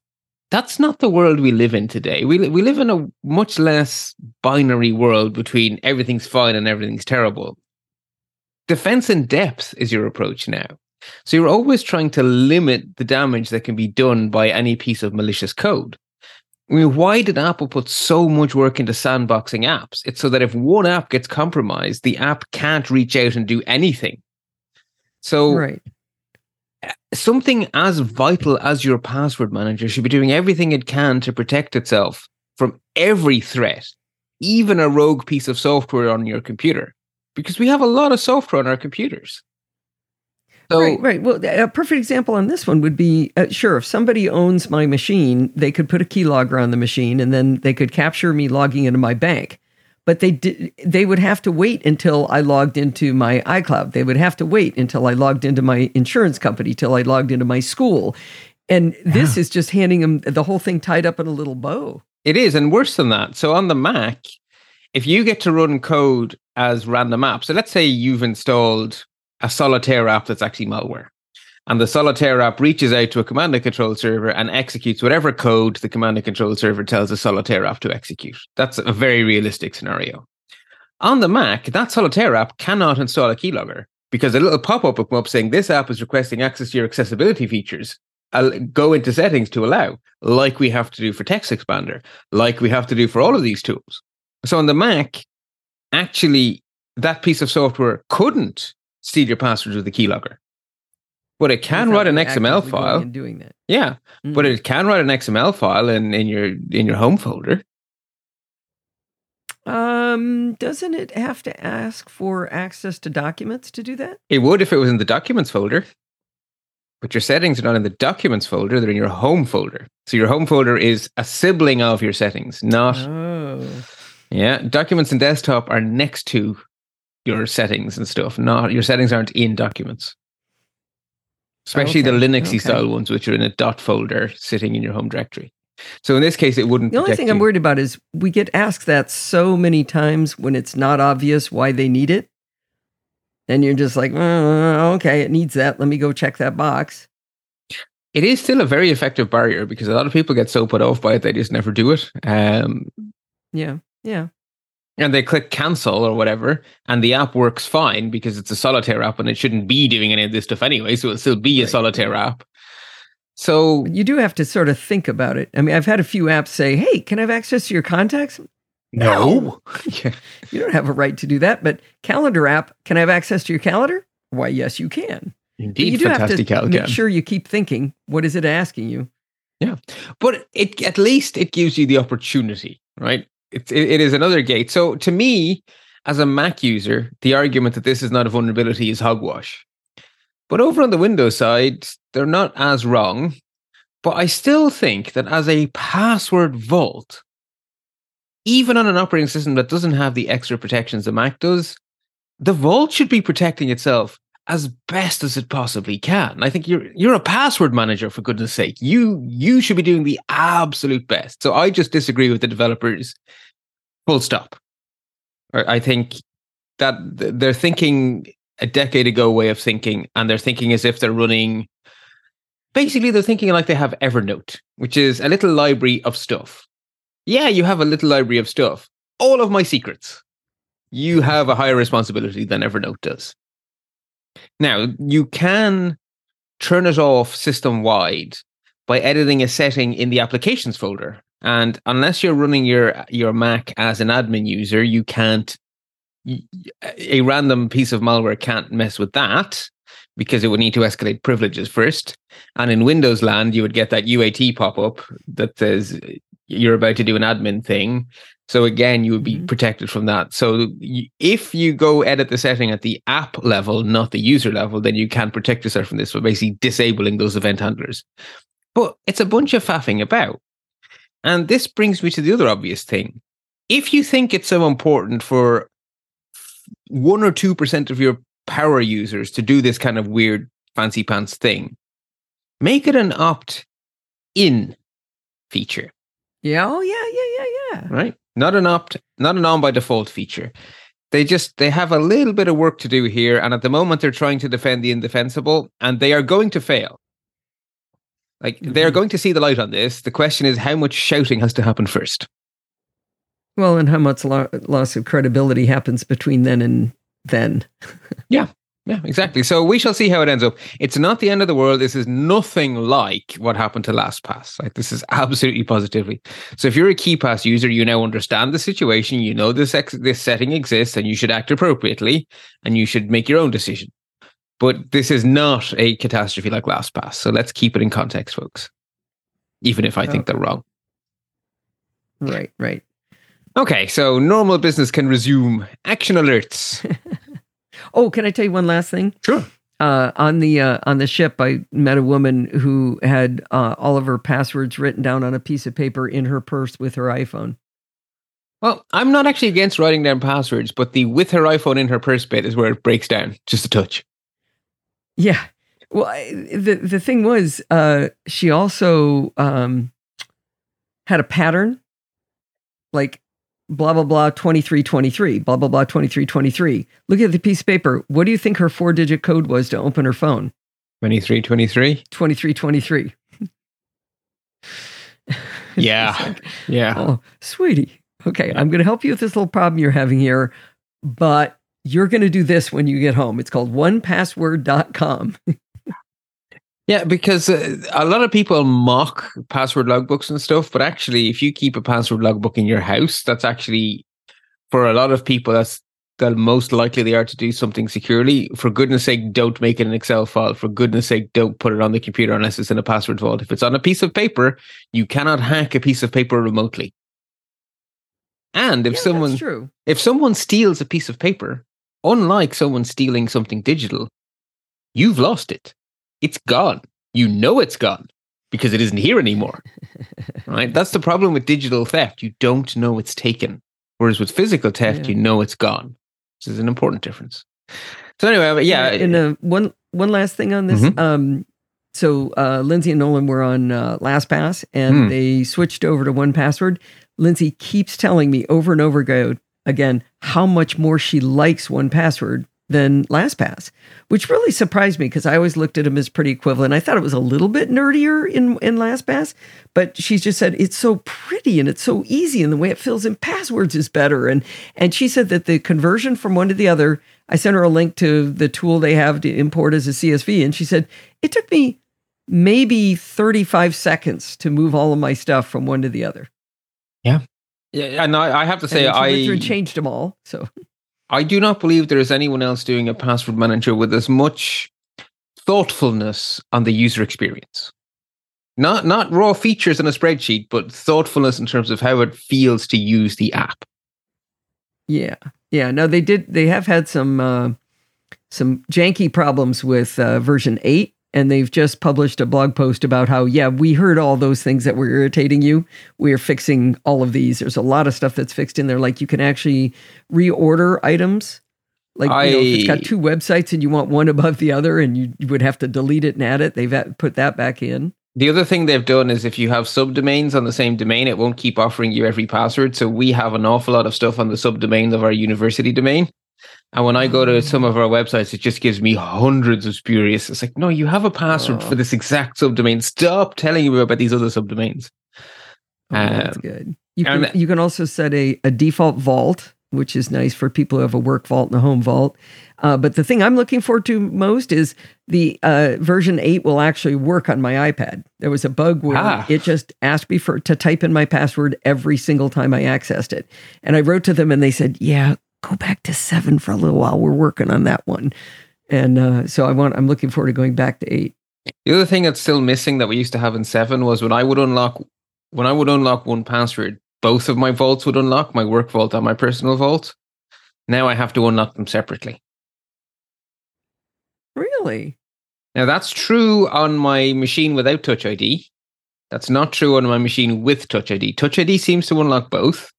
that's not the world we live in today. We, we live in a much less binary world between everything's fine and everything's terrible. Defense in depth is your approach now. So you're always trying to limit the damage that can be done by any piece of malicious code. I mean, why did Apple put so much work into sandboxing apps? It's so that if one app gets compromised, the app can't reach out and do anything. So, right. Eh, something as vital as your password manager should be doing everything it can to protect itself from every threat, even a rogue piece of software on your computer, because we have a lot of software on our computers. So, right, right. Well, a perfect example on this one would be uh, sure, if somebody owns my machine, they could put a keylogger on the machine and then they could capture me logging into my bank. But they did, they would have to wait until I logged into my iCloud. They would have to wait until I logged into my insurance company, till I logged into my school. And this yeah. is just handing them the whole thing tied up in a little bow. It is. And worse than that. So on the Mac, if you get to run code as random apps, so let's say you've installed a solitaire app that's actually malware. And the solitaire app reaches out to a command and control server and executes whatever code the command and control server tells the solitaire app to execute. That's a very realistic scenario. On the Mac, that solitaire app cannot install a keylogger because a little pop up will come up saying this app is requesting access to your accessibility features. I'll go into settings to allow, like we have to do for TextExpander, like we have to do for all of these tools. So on the Mac, actually that piece of software couldn't steal your passwords with the keylogger. But it can write an XML file. doing that. Yeah, but Mm. it can write an XML file in, in your in your home folder. Um, doesn't it have to ask for access to documents to do that? It would if it was in the documents folder. But your settings are not in the documents folder, they're in your home folder. So your home folder is a sibling of your settings, not Oh, yeah. Documents and desktop are next to your settings and stuff. Not your settings aren't in documents. Especially the Linuxy okay. style ones, which are in a dot folder sitting in your home directory. So in this case, it wouldn't. the only thing I'm worried about is we get asked that so many times when it's not obvious why they need it, and you're just like, "Uh, okay, it needs that. Let me go check that box. It is still a very effective barrier because a lot of people get so put off by it they just never do it. Um, Yeah, yeah. And they click cancel or whatever, and the app works fine because it's a solitaire app and it shouldn't be doing any of this stuff anyway. So it'll still be a solitaire app. So you do have to sort of think about it. I mean, I've had a few apps say, "Hey, can I have access to your contacts?" no, [LAUGHS] [LAUGHS] yeah. You don't have a right to do that. But calendar app, can I have access to your calendar? Why, yes, you can. But indeed, you do have to fantastic make sure you keep thinking, what is it asking you? Yeah, but it at least it gives you the opportunity, right? It, it, is another gate. So to me, as a Mac user, the argument that this is not a vulnerability is hogwash. But over on the Windows side, they're not as wrong. But I still think that as a password vault, even on an operating system that doesn't have the extra protections the Mac does, the vault should be protecting itself as best as it possibly can. I think you're you're a password manager for goodness sake. You you should be doing the absolute best. So I just disagree with the developers. Full stop. I think that they're thinking a decade ago way of thinking, and they're thinking as if they're running. Basically, they're thinking like they have Evernote, which is a little library of stuff. Yeah, you have a little library of stuff. All of my secrets. You have a higher responsibility than Evernote does. Now, you can turn it off system wide by editing a setting in the applications folder. And unless you're running your your Mac as an admin user, you can't a random piece of malware can't mess with that because it would need to escalate privileges first. And in Windows land, you would get that UAC pop up that says you're about to do an admin thing. So again, you would be Mhm. protected from that. So if you go edit the setting at the app level, not the user level, then you can protect yourself from this by basically disabling those event handlers. But it's a bunch of faffing about. And this brings me to the other obvious thing. If you think it's so important for one or two percent of your power users to do this kind of weird fancy pants thing, make it an opt in feature Yeah. Oh, yeah, yeah, yeah, yeah. right? Not an opt, not an on by default feature. They just they have a little bit of work to do here, and at the moment they're trying to defend the indefensible, and they are going to fail. Like they are Mhm. going to see the light on this. The question is, how much shouting has to happen first? Well, and how much lo- loss of credibility happens between then and then? Yeah, exactly. So we shall see how it ends up. It's not the end of the world. This is nothing like what happened to LastPass. Like this is [LAUGHS] absolutely positively. So if you're a KeePass user, you now understand the situation. You know this ex- this setting exists, and you should act appropriately, and you should make your own decision. But this is not a catastrophe like LastPass. So let's keep it in context, folks. Even if I think they're wrong. Right, right. Okay, so normal business can resume. Action alerts. [LAUGHS] Oh, can I tell you one last thing? Sure. Uh, on the uh, on the ship, I met a woman who had uh, all of her passwords written down on a piece of paper in her purse with her iPhone. Well, I'm not actually against writing down passwords, but the with her iPhone in her purse bit is where it breaks down just a touch. Yeah. Well, I, the the thing was, uh, she also um, had a pattern, like blah blah blah twenty three twenty three, blah blah blah twenty three twenty three. Look at the piece of paper. What do you think her four digit code was to open her phone? 2323? Twenty three twenty three. [LAUGHS] Yeah. Yeah. Oh, sweetie. Okay, I'm going to help you with this little problem you're having here, but you're going to do this when you get home. It's called 1password.com. [LAUGHS] Yeah, because uh, a lot of people mock password logbooks and stuff, but actually, if you keep a password logbook in your house, that's actually for a lot of people, that's the most likely they are to do something securely. For goodness sake, don't make it an Excel file. For goodness sake, don't put it on the computer unless it's in a password vault. If it's on a piece of paper, you cannot hack a piece of paper remotely. And if Yeah, someone true. if someone steals a piece of paper, unlike someone stealing something digital, you've lost it. It's gone. You know it's gone because it isn't here anymore. [LAUGHS] right? That's the problem with digital theft. You don't know it's taken. Whereas with physical theft, Yeah. you know it's gone. This is an important difference. So anyway, yeah, And uh, one one last thing on this. Mhm. Um, so uh, Lindsay and Nolan were on uh, LastPass, and Hmm. they switched over to 1Password. Lindsay keeps telling me over and over again how much more she likes 1Password than LastPass, which really surprised me because I always looked at them as pretty equivalent. I thought it was a little bit nerdier in in LastPass, but she just said it's so pretty and it's so easy, and the way it fills in passwords is better. And and she said that the conversion from one to the other. I sent her a link to the tool they have to import as a CSV, and she said it took me maybe 35 seconds to move all of my stuff from one to the other. yeah, Yeah, and I, I have to say, then she went through I changed them all. So I do not believe there is anyone else doing a password manager with as much thoughtfulness on the user experience. Not not raw features in a spreadsheet, but thoughtfulness in terms of how it feels to use the app. yeah, yeah. No, they did. They have had some uh, some janky problems with uh, version eight, and they've just published a blog post about how yeah we heard all those things that were irritating you. We are fixing all of these. There's a lot of stuff that's fixed in there. Like you can actually reorder items. Like you know, if it's got two websites and you want one above the other, and you, you would have to delete it and add it. They've put that back in. The other thing they've done is if you have subdomains on the same domain, it won't keep offering you every password. So we have an awful lot of stuff on the subdomain of our university domain. And when I go to some of our websites, it just gives me hundreds of spurious. It's like, no, you have a password Oh. for this exact subdomain. Stop telling me about these other subdomains. Oh, that's Um, good. You can you can also set a, a default vault, which is nice for people who have a work vault and a home vault. Uh, but the thing I'm looking forward to most is the uh, version eight will actually work on my iPad. There was a bug where Ah. it just asked me for to type in my password every single time I accessed it, and I wrote to them and they said, "Yeah, go back to seven for a little while. We're working on that one." And uh, so I want I'm looking forward to going back to eight. The other thing that's still missing that we used to have in seven was when I would unlock when I would unlock 1Password, both of my vaults would unlock, my work vault and my personal vault. Now I have to unlock them separately. Really? Now that's true on my machine without Touch ID. That's not true on my machine with Touch ID. Touch ID seems to unlock both,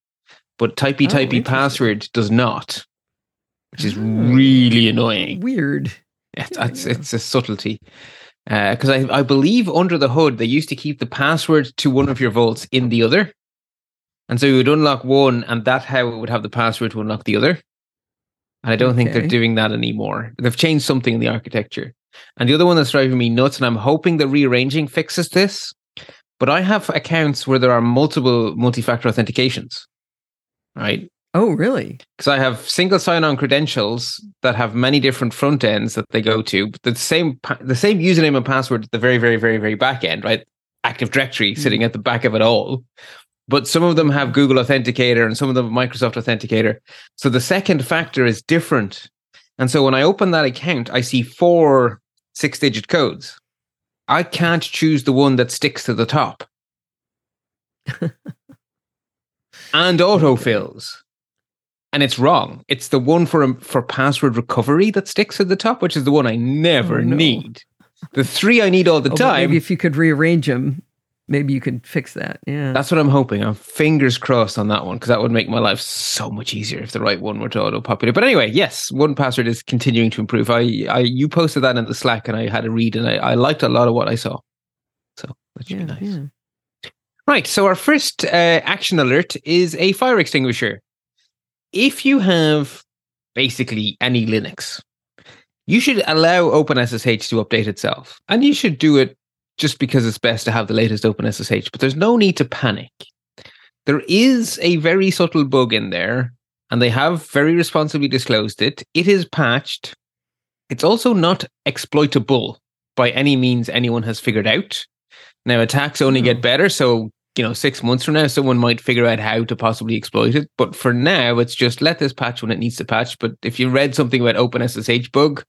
but typey Oh, typey interesting. password does not, which is Oh. really annoying. Weird. It's, it's, it's a subtlety. Uh, because I, I believe under the hood, they used to keep the password to one of your vaults in the other. And so you would unlock one, and that how it would have the password to unlock the other. And I don't think they're doing that anymore. They've changed something in the architecture. And the other one that's driving me nuts, and I'm hoping the rearranging fixes this. But I have accounts where there are multiple multi factor authentications, right? Oh, really? because I have single sign-on credentials that have many different front ends that they go to, but the same the same username and password at the very, very, very, very back end, right? Active Directory hmm. sitting at the back of it all. But some of them have Google Authenticator and some of them have Microsoft Authenticator. So the second factor is different. And so when I open that account, I see four six-digit codes. I can't choose the one that sticks to the top. [LAUGHS] and autofills and it's wrong. It's the one for um, for password recovery that sticks at the top, which is the one I never Oh, no. need. The three I need all the Oh, time. Maybe if you could rearrange them, maybe you could fix that. Yeah. That's what I'm hoping. I'm fingers crossed on that one because that would make my life so much easier if the right one were to auto populate. But anyway, yes, 1Password is continuing to improve. I, I you posted that in the Slack and I had a read and I, I liked a lot of what I saw. So that should yeah, be nice. yeah. Right. So our first uh, action alert is a fire extinguisher. If you have basically any Linux, you should allow OpenSSH to update itself. And you should do it just because it's best to have the latest OpenSSH, but there's no need to panic. There is a very subtle bug in there, and they have very responsibly disclosed it. It is patched. It's also not exploitable by any means anyone has figured out. Now, attacks only get better, so you know, six months from now, someone might figure out how to possibly exploit it. But for now, it's just let this patch when it needs to patch. But if you read something about OpenSSH bug,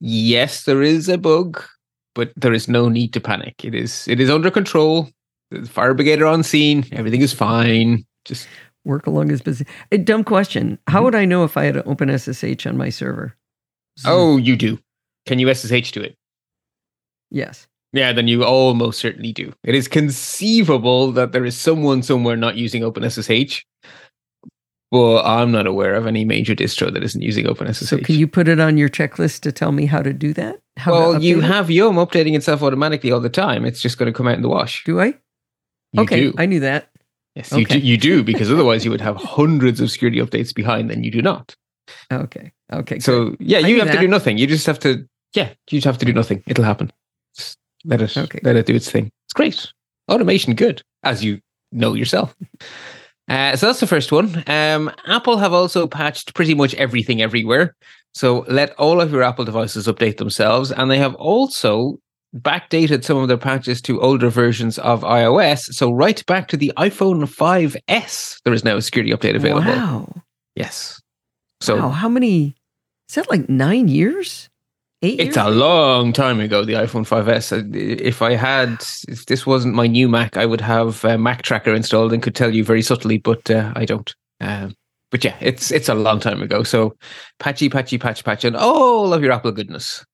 yes, there is a bug, but there is no need to panic. It is it is under control. The fire brigade are on scene. Everything is fine. Just Work along is busy. A dumb question. How would I know if I had an open SSH on my server? oh, you do. Can you SSH to it? yes. Yeah, then you almost certainly do. It is conceivable that there is someone somewhere not using OpenSSH, but I'm not aware of any major distro that isn't using OpenSSH. So can you put it on your checklist to tell me how to do that? How well, you have Yum updating itself automatically all the time. It's just going to come out in the wash. Do I? You okay, do. I knew that. yes, you do. You do [LAUGHS] because otherwise you would have hundreds of security updates behind, and you do not. Okay. Okay. So yeah, you have to do nothing. You just have to. Yeah, you just have to do nothing. It'll happen. Let it. Okay. Let it do its thing. It's great. Automation, good as you know yourself. Uh, so that's the first one. Um, Apple have also patched pretty much everything everywhere. So let all of your Apple devices update themselves, and they have also backdated some of their patches to older versions of iOS. So right back to the iPhone 5S, there is now a security update available. Wow. Yes. So wow. How many? Is that like nine years? Eight It's years? a long time ago, the iPhone 5S. Uh, If I had, if this wasn't my new Mac, I would have uh, Mactracker installed and could tell you very subtly, but uh, I don't. Um, but yeah, it's it's a long time ago. So patchy, patchy, patch, patch, and all of your Apple goodness.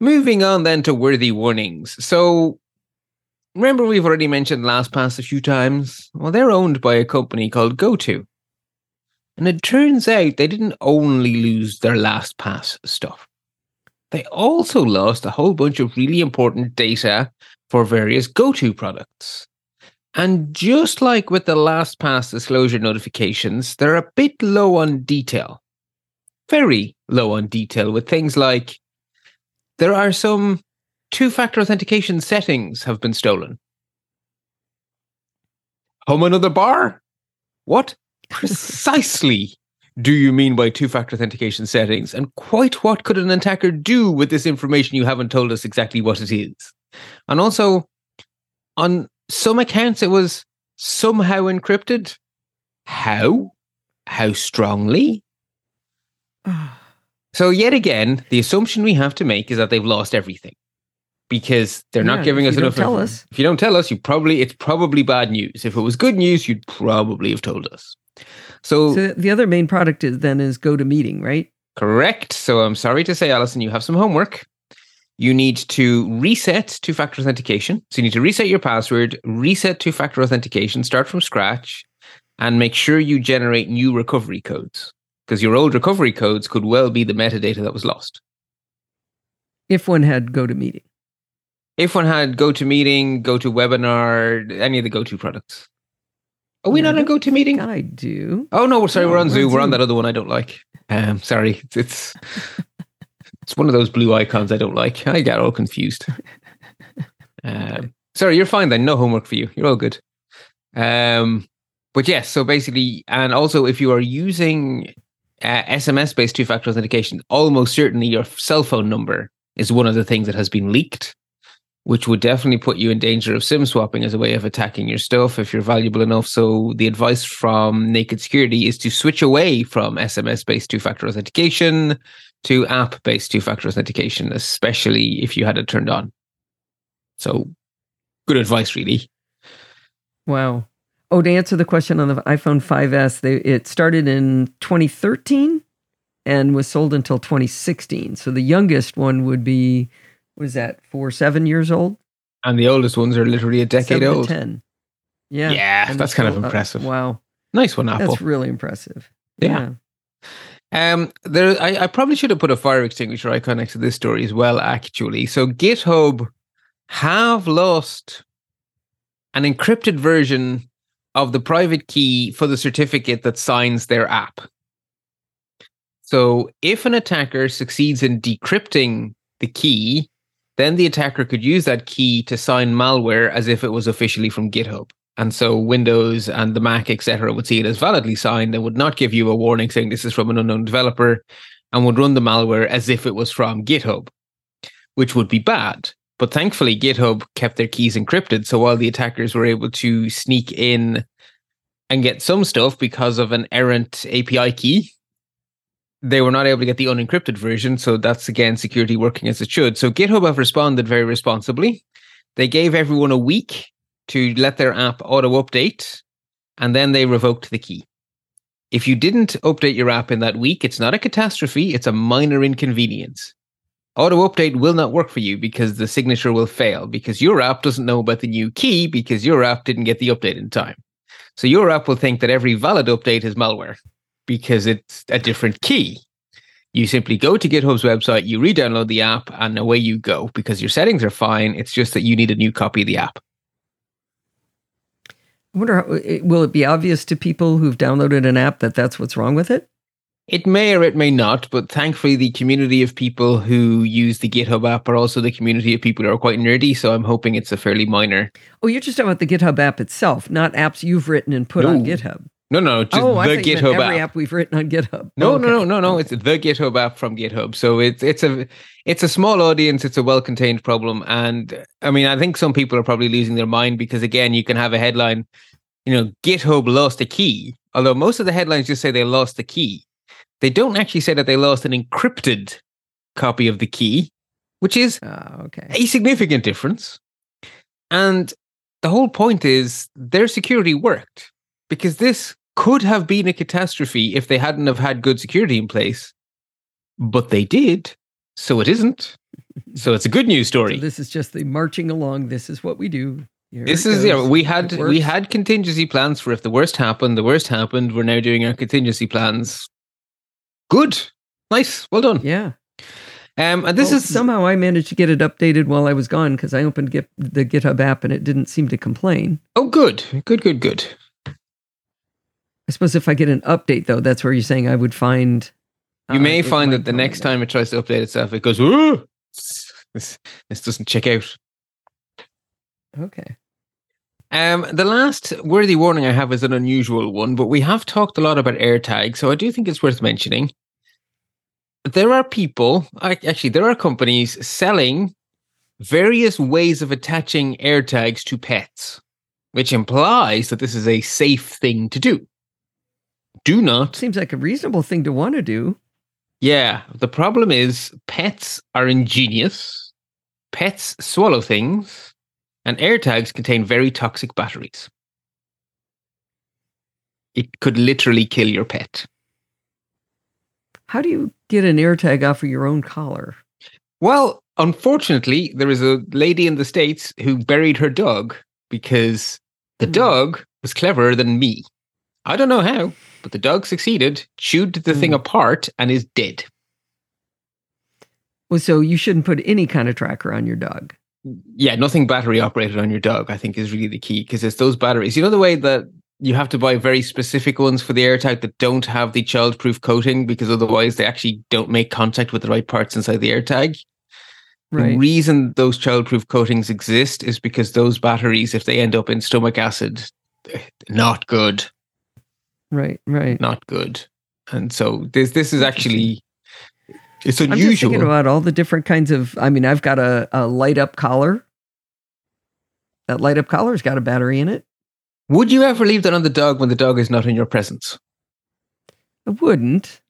Moving on then to worthy warnings. So remember, we've already mentioned LastPass a few times. Well, they're owned by a company called GoTo. And it turns out they didn't only lose their LastPass stuff. They also lost a whole bunch of really important data for various GoTo products. And just like with the LastPass disclosure notifications, they're a bit low on detail. Very low on detail with things like there are some two factor authentication settings have been stolen. Home another bar? What precisely do you mean by two factor authentication settings? And quite what could an attacker do with this information you haven't told us exactly what it is? And also, on some accounts, it was somehow encrypted. How? How strongly? [SIGHS] So, yet again, the assumption we have to make is that they've lost everything because they're Yeah, not giving us enough. tell us. If you don't tell us, you probably it's probably bad news. If it was good news, you'd probably have told us. So, So the other main product is then is GoToMeeting, right? correct. So I'm sorry to say, Allison, you have some homework. You need to reset two-factor authentication. So you need to reset your password, reset two-factor authentication, start from scratch, and make sure you generate new recovery codes because your old recovery codes could well be the metadata that was lost. If one had GoToMeeting. If one had GoToMeeting, GoToWebinar, any of the GoTo products. Are we I not on GoToMeeting? I do. Oh no, sorry, No, we're on we're on Zoom. We're on that other one I don't like. Um, sorry, it's it's [LAUGHS] one of those blue icons I don't like. I get all confused. Um, sorry, you're fine then. No homework for you. You're all good. Um, but yes, so basically, and also if you are using uh, SMS-based two-factor authentication, almost certainly your cell phone number is one of the things that has been leaked, which would definitely put you in danger of SIM swapping as a way of attacking your stuff if you're valuable enough. So the advice from Naked Security is to switch away from SMS-based two-factor authentication to app-based two-factor authentication, especially if you had it turned on. So good advice, really. Wow. Oh, to answer the question on the iPhone 5S, they, it started in 2013 and was sold until 2016. So the youngest one would be, what is that, four, seven years old? And the oldest ones are literally a decade old. 10. Yeah. Yeah, And that's kind of still- uh, impressive. wow. Nice one, Apple. That's really impressive. Yeah. Um, there, I, I probably should have put a fire extinguisher icon next to this story as well. Actually, so GitHub have lost an encrypted version of the private key for the certificate that signs their app. So, if an attacker succeeds in decrypting the key, then the attacker could use that key to sign malware as if it was officially from GitHub. And so Windows and the Mac, etc., would see it as validly signed and would not give you a warning saying this is from an unknown developer and would run the malware as if it was from GitHub, which would be bad But thankfully, GitHub kept their keys encrypted. So while the attackers were able to sneak in and get some stuff because of an errant API key, they were not able to get the unencrypted version. So that's again security working as it should. So GitHub have responded very responsibly. They gave everyone a week to let their app auto update, and then they revoked the key. If you didn't update your app in that week, it's not a catastrophe, it's a minor inconvenience. Auto update will not work for you because the signature will fail because your app doesn't know about the new key because your app didn't get the update in time. So your app will think that every valid update is malware because it's a different key. You simply go to GitHub's website, you re download the app, and away you go because your settings are fine. It's just that you need a new copy of the app. I wonder, how, will it be obvious to people who've downloaded an app that that's what's wrong with it? It may or it may not, but thankfully, the community of people who use the GitHub app are also the community of people who are quite nerdy. So I'm hoping it's a fairly minor. Oh, you're just talking about the GitHub app itself, not apps you've written and put No. on GitHub. No, no, just oh, the thought you meant GitHub every app. app we've written on GitHub. No, Oh, no, no, no, no. It's the GitHub app from GitHub. So it's it's a it's a small audience. It's a well contained problem, and I mean, I think some people are probably losing their mind because again, you can have a headline, you know, GitHub lost a key. Although most of the headlines just say they lost the key, they don't actually say that they lost an encrypted copy of the key, which is Ah, okay. a significant difference. And the whole point is their security worked because this could have been a catastrophe if they hadn't have had good security in place. But they did, so it isn't. [LAUGHS] So it's a good news So story. this is just the marching along. This is what we do. Here This is yeah, we had we had contingency plans for if the worst happened, the worst happened. We're now doing our contingency plans. Good. Nice. Well done. Yeah. Um and this Well, is somehow I managed to get it updated while I was gone because I opened Git, the GitHub app and it didn't seem to complain. oh good. Good, good, good. I suppose if I get an update though, that's where you're saying I would find. You uh, may find that the next time it tries to update itself, it goes, Ooh! This, this doesn't check out. Okay. Um, the last worthy warning I have is an unusual one, but we have talked a lot about AirTag, so I do think it's worth mentioning. There are people, actually, there are companies selling various ways of attaching AirTags to pets, which implies that this is a safe thing to do. Do not Seems like a reasonable thing to want to do. Yeah, the problem is pets are ingenious. Pets swallow things, and AirTags contain very toxic batteries. It could literally kill your pet. How do you get an AirTag off of your own collar? Well, unfortunately, there is a lady in the States who buried her dog because the Hmm. dog was cleverer than me. I don't know how, but the dog succeeded, chewed the thing Hmm. apart, and is dead. Well, so you shouldn't put any kind of tracker on your dog. yeah, nothing battery operated on your dog, I think is really the key because it's those batteries. You know the way that you have to buy very specific ones for the AirTag that don't have the childproof coating because otherwise they actually don't make contact with the right parts inside the AirTag. The reason those childproof coatings exist is because those batteries, if they end up in stomach acid, eh, not good, Right. Right. not good. And so this this is actually it's unusual I'm just thinking about all the different kinds of. I mean, I've got a, a light up collar. That light up collar's got a battery in it. Would you ever leave that on the dog when the dog is not in your presence? I wouldn't,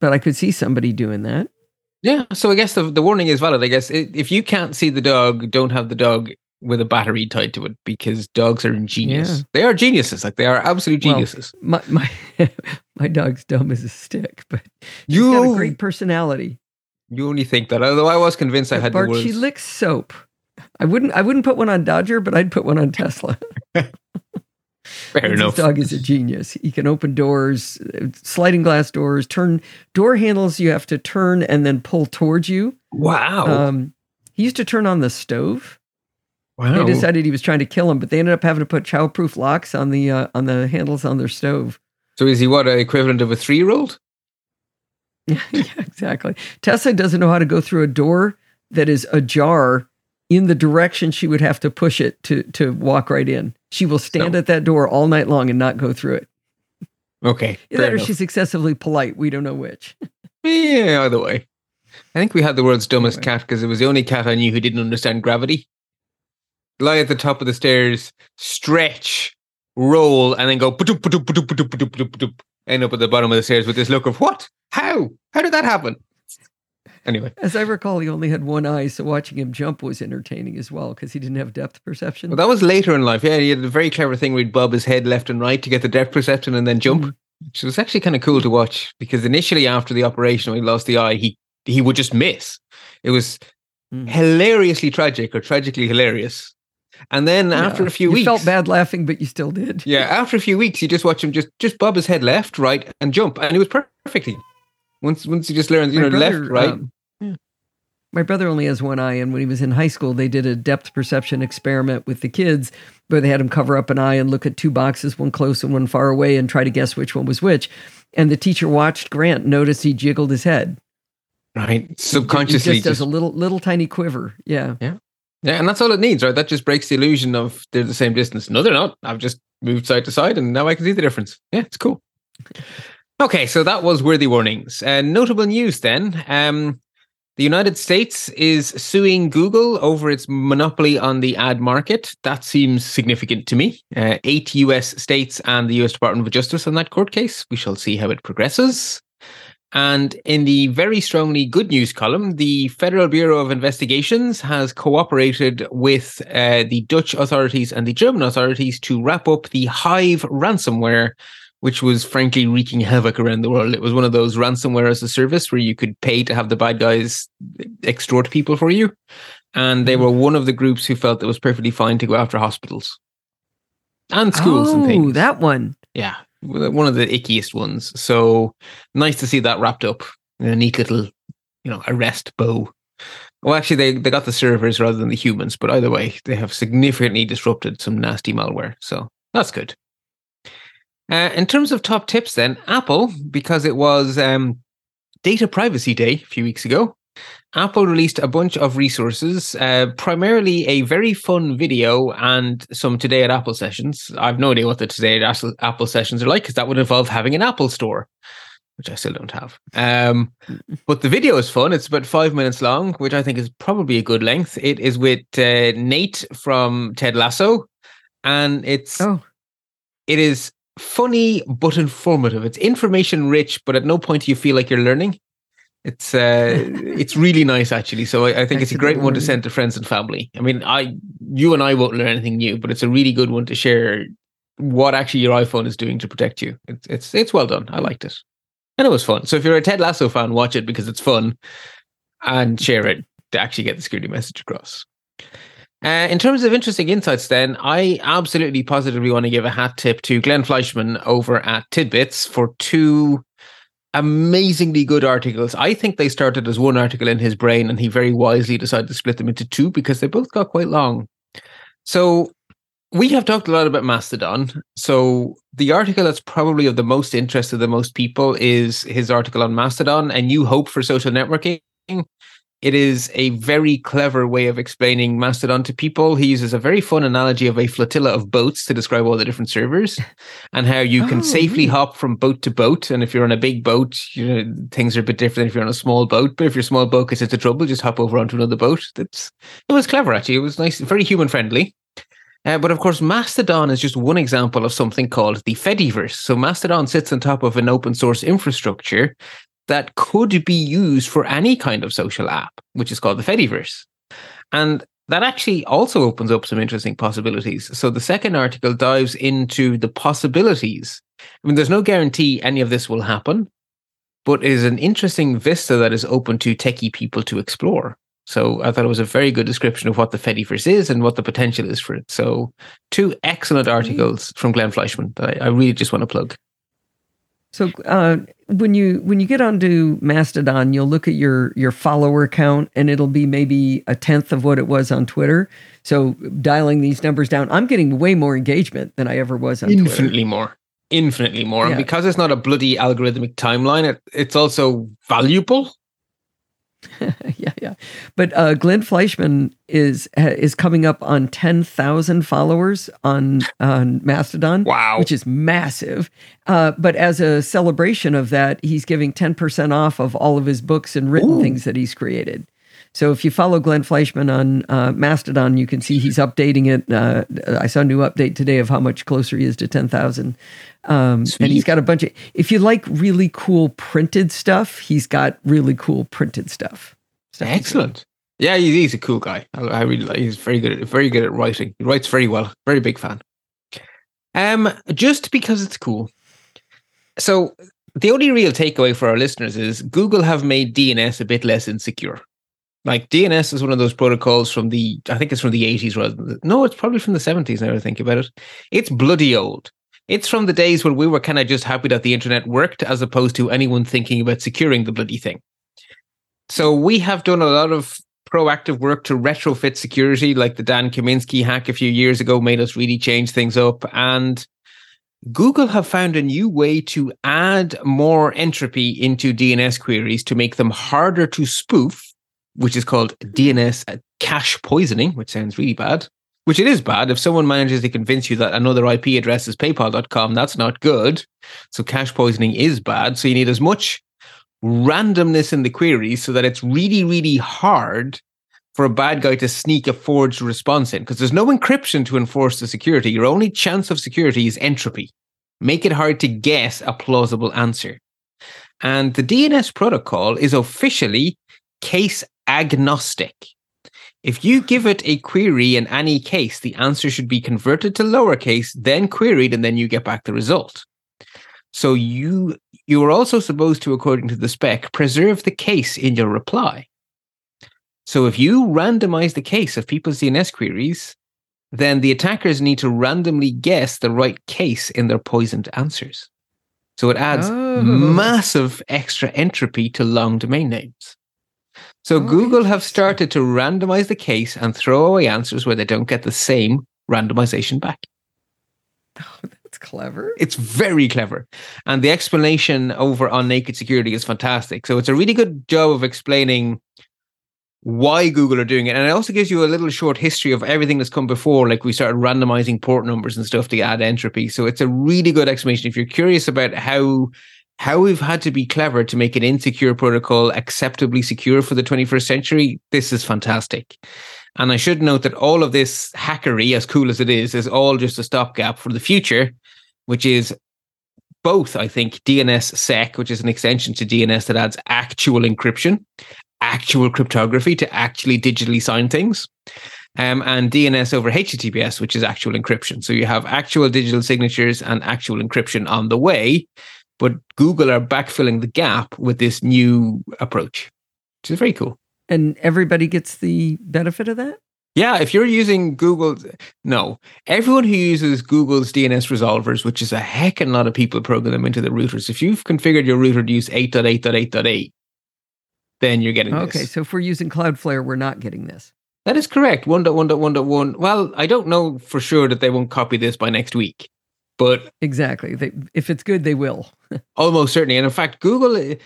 but I could see somebody doing that. Yeah, so I guess the the warning is valid. I guess if you can't see the dog, don't have the dog with a battery tied to it because dogs are ingenious. Yeah. They are geniuses, like they are absolute Well, geniuses. My my [LAUGHS] my dog's dumb as a stick, but she's you got a great personality. you only think that. Although I was convinced I had Bart, the words. she licks soap. I wouldn't I wouldn't put one on Dodger, but I'd put one on Tesla. [LAUGHS] [LAUGHS] Fair enough. This dog is a genius. He can open doors, uh, sliding glass doors, turn door handles. You have to turn and then pull towards you. Wow, Um, he used to turn on the stove. Wow. They decided he was trying to kill him, but they ended up having to put childproof locks on the uh, on the handles on their stove. so is he what a equivalent of a three year old? [LAUGHS] yeah, exactly. Tessa doesn't know how to go through a door that is ajar in the direction she would have to push it to to walk right in. She will stand at that door all night long and not go through it. Okay, Either fair that or enough. she's excessively polite. We don't know which. [LAUGHS] yeah. Either way. I think we had the world's dumbest cat because it was the only cat I knew who didn't understand gravity. Lie at the top of the stairs, stretch, roll, and then go ba-doop, ba-doop, ba-doop, end up at the bottom of the stairs with this look of what? How? How did that happen? Anyway, As I recall, he only had one eye, so watching him jump was entertaining as well because he didn't have depth perception. well, that was later in life. Yeah, he had a very clever thing where he'd bob his head left and right to get the depth perception and then jump, Mhm. which was actually kind of cool to watch because initially after the operation, when he lost the eye, he he would just miss. It was Mm. hilariously tragic or tragically hilarious. And then after a few weeks. you weeks, felt bad laughing, but you still did. Yeah, after a few weeks, you just watch him just just bob his head left, right, and jump, and it was perfectly. Once once you just learn, you My know, brother, left, right. um, My brother only has one eye, and when he was in high school, they did a depth perception experiment with the kids where they had him cover up an eye and look at two boxes, one close and one far away, and try to guess which one was which. And the teacher watched Grant, noticed he jiggled his head. right, He subconsciously. just does just- a little little tiny quiver. Yeah. yeah, and that's all it needs, right? That just breaks the illusion of they're the same distance. No, they're not. I've just moved side to side, and now I can see the difference. Yeah, it's cool. [LAUGHS] Okay, so that was worthy warnings. Uh, notable news then. Um, the United States is suing Google over its monopoly on the ad market. That seems significant to me. Uh, eight US states and the US Department of Justice on that court case. We shall see how it progresses. And in the very strongly good news column, the Federal Bureau of Investigations has cooperated with uh, the Dutch authorities and the German authorities to wrap up the Hive ransomware, which was frankly wreaking havoc around the world. It was one of those ransomware as a service where you could pay to have the bad guys extort people for you. And they were one of the groups who felt it was perfectly fine to go after hospitals and schools oh, and things. that one. Yeah, one of the ickiest ones. So nice to see that wrapped up in a neat little, you know, arrest bow. Well, actually, they, they got the servers rather than the humans, but either way, they have significantly disrupted some nasty malware. So that's good. Uh, in terms of top tips, then, Apple, because it was um, Data Privacy Day a few weeks ago, Apple released a bunch of resources, uh, primarily a very fun video and some Today at Apple sessions. I've no idea what the Today at Apple sessions are like because that would involve having an Apple store, which I still don't have. Um, [LAUGHS] but the video is fun. It's about five minutes long, which I think is probably a good length. It is with uh, Nate from Ted Lasso, and it's Oh, it is funny but informative. It's information rich, but at no point do you feel like you're learning. It's uh, [LAUGHS] it's really nice actually. So I, I think it's a great one to send to friends and family. I mean, I you and I won't learn anything new, but it's a really good one to share what actually your iPhone is doing to protect you. It's it's it's well done. I liked it, and it was fun. So if you're a Ted Lasso fan, watch it because it's fun, and share it to actually get the security message across. Uh, in terms of interesting insights, then, I absolutely positively want to give a hat tip to Glenn Fleischman over at Tidbits for two amazingly good articles. I think they started as one article in his brain, and he very wisely decided to split them into two because they both got quite long. So, we have talked a lot about Mastodon. So, the article that's probably of the most interest to the most people is his article on Mastodon, A New Hope for Social Networking. It is a very clever way of explaining Mastodon to people. He uses a very fun analogy of a flotilla of boats to describe all the different servers [LAUGHS] and how you can Oh, safely neat. hop from boat to boat. And if you're on a big boat, you know, things are a bit different than if you're on a small boat. But if your small boat gets into trouble, just hop over onto another boat. That's it was clever actually. It was nice, very human friendly. Uh, but of course, Mastodon is just one example of something called the Fediverse. So Mastodon sits on top of an open source infrastructure that could be used for any kind of social app, which is called the Fediverse. And that actually also opens up some interesting possibilities. So the second article dives into the possibilities. I mean, there's no guarantee any of this will happen, but it is an interesting vista that is open to techie people to explore. So I thought it was a very good description of what the Fediverse is and what the potential is for it. So two excellent articles from Glenn Fleischman that I, I really just want to plug. So uh, when you when you get onto Mastodon, you'll look at your your follower count, and it'll be maybe a tenth of what it was on Twitter. So dialing these numbers down, I'm getting way more engagement than I ever was on Twitter. infinitely more infinitely more Yeah. and because it's not a bloody algorithmic timeline it, it's also valuable [LAUGHS] yeah, yeah. But uh, Glenn Fleischman is is coming up on ten thousand followers on on Mastodon. Wow. which is massive. Uh, but as a celebration of that, he's giving ten percent off of all of his books and written Ooh. things that he's created. So if you follow Glenn Fleischman on uh, Mastodon, you can see he's updating it. Uh, I saw a new update today of how much closer he is to 10,000. Um, and he's got a bunch of, if you like really cool printed stuff, he's got really cool printed stuff. Stuff Excellent. Yeah, he's, he's a cool guy. I, I really like. He's very good. At, very good at writing. He writes very well. Very big fan. Um, just because it's cool. So the only real takeaway for our listeners is Google have made DNS a bit less insecure. Like DNS is one of those protocols from the, I think it's from the 80s rather than, no, it's probably from the 70s now I think about it. It's bloody old. It's from the days when we were kind of just happy that the internet worked as opposed to anyone thinking about securing the bloody thing. So we have done a lot of proactive work to retrofit security, like the Dan Kaminsky hack a few years ago made us really change things up. And Google have found a new way to add more entropy into DNS queries to make them harder to spoof, which is called DNS cache poisoning, which sounds really bad. Which it is bad. If someone manages to convince you that another IP address is paypal.com, that's not good. So cache poisoning is bad. So you need as much randomness in the queries so that it's really, really hard for a bad guy to sneak a forged response in because there's no encryption to enforce the security. Your only chance of security is entropy. Make it hard to guess a plausible answer. And the DNS protocol is officially case agnostic. If you give it a query in any case, the answer should be converted to lowercase, then queried, and then you get back the result. So you you are also supposed to, according to the spec, preserve the case in your reply. So if you randomize the case of people's DNS queries, then the attackers need to randomly guess the right case in their poisoned answers. So it adds Oh. massive extra entropy to long domain names. So Oh, Google have started to randomize the case and throw away answers where they don't get the same randomization back. Oh, [LAUGHS] that's clever. It's very clever. And the explanation over on Naked Security is fantastic. So it's a really good job of explaining why Google are doing it. And it also gives you a little short history of everything that's come before. Like we started randomizing port numbers and stuff to add entropy. So it's a really good explanation. If you're curious about how how we've had to be clever to make an insecure protocol acceptably secure for the 21st century, this is fantastic. And I should note that all of this hackery, as cool as it is, is all just a stopgap for the future, which is both, I think, DNSSEC, which is an extension to DNS that adds actual encryption, actual cryptography to actually digitally sign things, um, and DNS over HTTPS, which is actual encryption. So you have actual digital signatures and actual encryption on the way, but Google are backfilling the gap with this new approach, which is very cool. And everybody gets the benefit of that? Yeah, if you're using Google, no, everyone who uses Google's DNS resolvers, which is a heck and lot of people program them into the routers. If you've configured your router to use 8.8.8.8, then you're getting Okay, this. so if we're using Cloudflare, we're not getting this. That is correct. 1.1.1.1. Well, I don't know for sure that they won't copy this by next week, but Exactly. They, if it's good, they will. [LAUGHS] Almost certainly. And in fact, Google,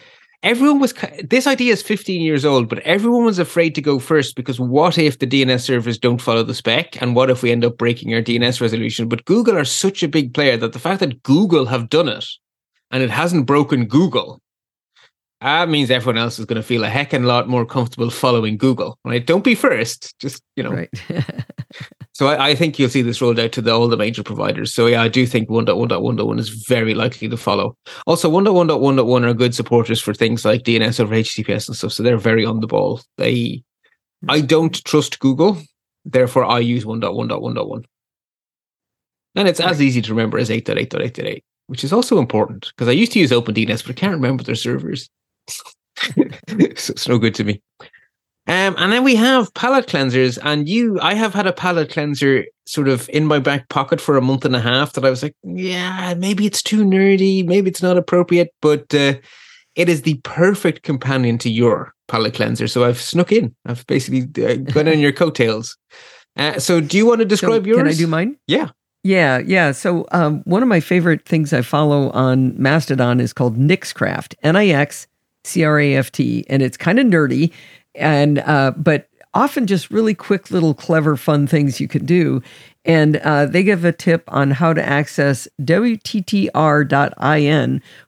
everyone was, this idea is 15 years old, but everyone was afraid to go first because what if the DNS servers don't follow the spec? And what if we end up breaking our DNS resolution? But Google are such a big player that the fact that Google have done it and it hasn't broken Google, that means everyone else is going to feel a heck and a lot more comfortable following Google, right? Don't be first. Just, you know, Right. [LAUGHS] so I, I think you'll see this rolled out to the, all the major providers. So yeah, I do think 1.1.1.1 is very likely to follow. Also, 1.1.1.1 are good supporters for things like DNS over HTTPS and stuff. So they're very on the ball. They, I hmm. don't trust Google, therefore I use 1.1.1.1. And it's as easy to remember as 8.8.8.8, which is also important because I used to use OpenDNS, but I can't remember their servers. [LAUGHS] so it's no good to me. Um, and then we have palette cleansers, and you, I have had a palette cleanser sort of in my back pocket for a month and a half that I was like, yeah, maybe it's too nerdy, maybe it's not appropriate, but uh, it is the perfect companion to your palette cleanser. So I've snuck in. I've basically uh, gone on your coattails. Uh, so do you want to describe so yours? Can I do mine? Yeah. Yeah, yeah. So um, one of my favorite things I follow on Mastodon is called Nixcraft, N I X C R A F T, and it's kind of nerdy, and uh, but often just really quick little clever fun things you can do. And uh, they give a tip on how to access WTTR.in,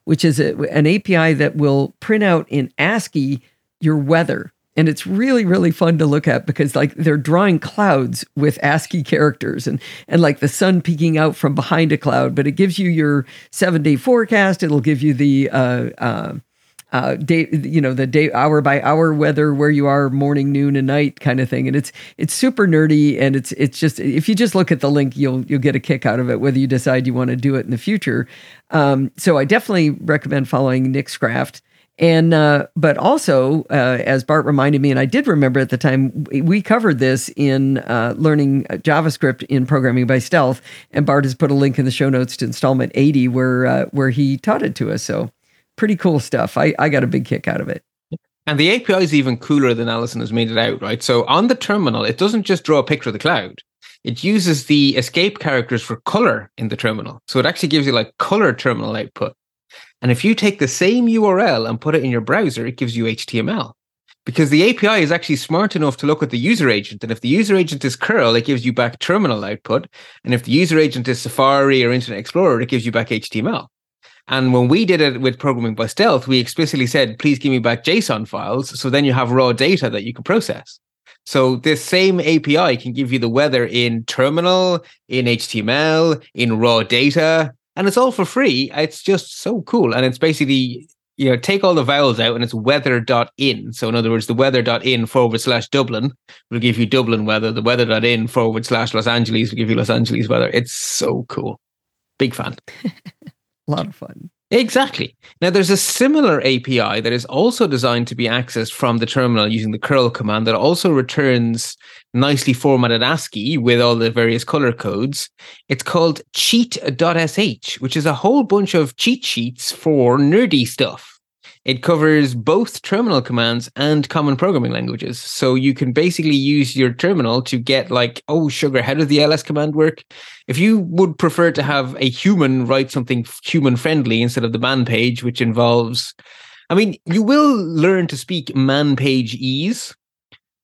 which is a, an API that will print out in ASCII your weather. And it's really, really fun to look at because like they're drawing clouds with ASCII characters and and like the sun peeking out from behind a cloud, but it gives you your seven day forecast. It'll give you the uh, uh, uh, day, you know, the day hour by hour weather where you are morning, noon, and night kind of thing. And it's it's super nerdy, and it's it's just if you just look at the link, you'll you'll get a kick out of it, whether you decide you want to do it in the future. Um, so I definitely recommend following Nixcraft. And uh, but also, uh, as Bart reminded me, and I did remember at the time, we covered this in uh, learning JavaScript in programming by stealth. And Bart has put a link in the show notes to installment eighty, where uh, where he taught it to us. So pretty cool stuff. I I got a big kick out of it. And the API is even cooler than Allison has made it out, right? So on the terminal, it doesn't just draw a picture of the cloud. It uses the escape characters for color in the terminal. So it actually gives you like color terminal output. And if you take the same URL and put it in your browser, it gives you HTML. Because the API is actually smart enough to look at the user agent. And if the user agent is curl, it gives you back terminal output. And if the user agent is Safari or Internet Explorer, it gives you back HTML. And when we did it with programming by stealth, we explicitly said, please give me back JSON files. So then you have raw data that you can process. So this same API can give you the weather in terminal, in HTML, in raw data, and it's all for free. It's just so cool. And it's basically, you know, take all the vowels out and it's weather.in. So in other words, the weather.in forward slash Dublin will give you Dublin weather. The weather.in forward slash Los Angeles will give you Los Angeles weather. It's so cool. Big fan. [LAUGHS] A lot of fun. Exactly. Now, there's a similar API that is also designed to be accessed from the terminal using the curl command that also returns nicely formatted ASCII with all the various color codes. It's called cheat.sh, which is a whole bunch of cheat sheets for nerdy stuff. It covers both terminal commands and common programming languages. So you can basically use your terminal to get like, oh, sugar, how does the ls command work? If you would prefer to have a human write something human friendly instead of the man page, which involves, I mean, you will learn to speak man page ease,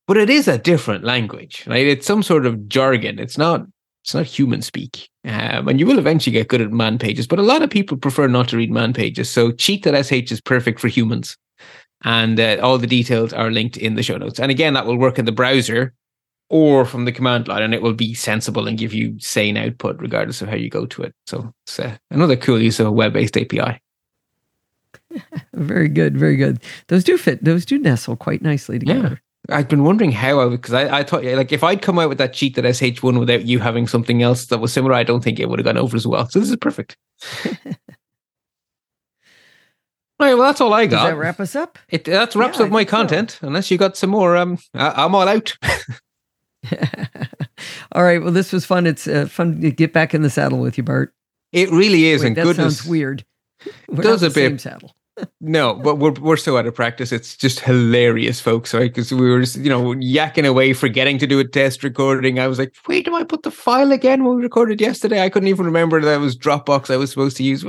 but it is a different language, right? It's some sort of jargon. It's not it's not human speak. Um, and you will eventually get good at man pages, but a lot of people prefer not to read man pages. So cheat.sh is perfect for humans. And uh, all the details are linked in the show notes. And again, that will work in the browser or from the command line, and it will be sensible and give you sane output regardless of how you go to it. So it's uh, another cool use of a web based API. [LAUGHS] very good, very good. Those do fit, those do nestle quite nicely together. I've been wondering how I because I, I thought like if I'd come out with that cheat that SH one without you having something else that was similar, I don't think it would have gone over as well. So this is perfect. [LAUGHS] all right, well that's all I got. Does that wrap us up? It that wraps yeah, up my content. So. Unless you got some more, um, I, am all out. [LAUGHS] [LAUGHS] all right, well this was fun. It's uh, fun to get back in the saddle with you, Bart. It really is, Wait, and that goodness, sounds weird. We're does a bit. saddle no, but we're we're so out of practice. It's just hilarious, folks. Right? Because we were, just, you know, yakking away, forgetting to do a test recording. I was like, "Wait, do I put the file again when we recorded yesterday?" I couldn't even remember that was Dropbox I was supposed to use.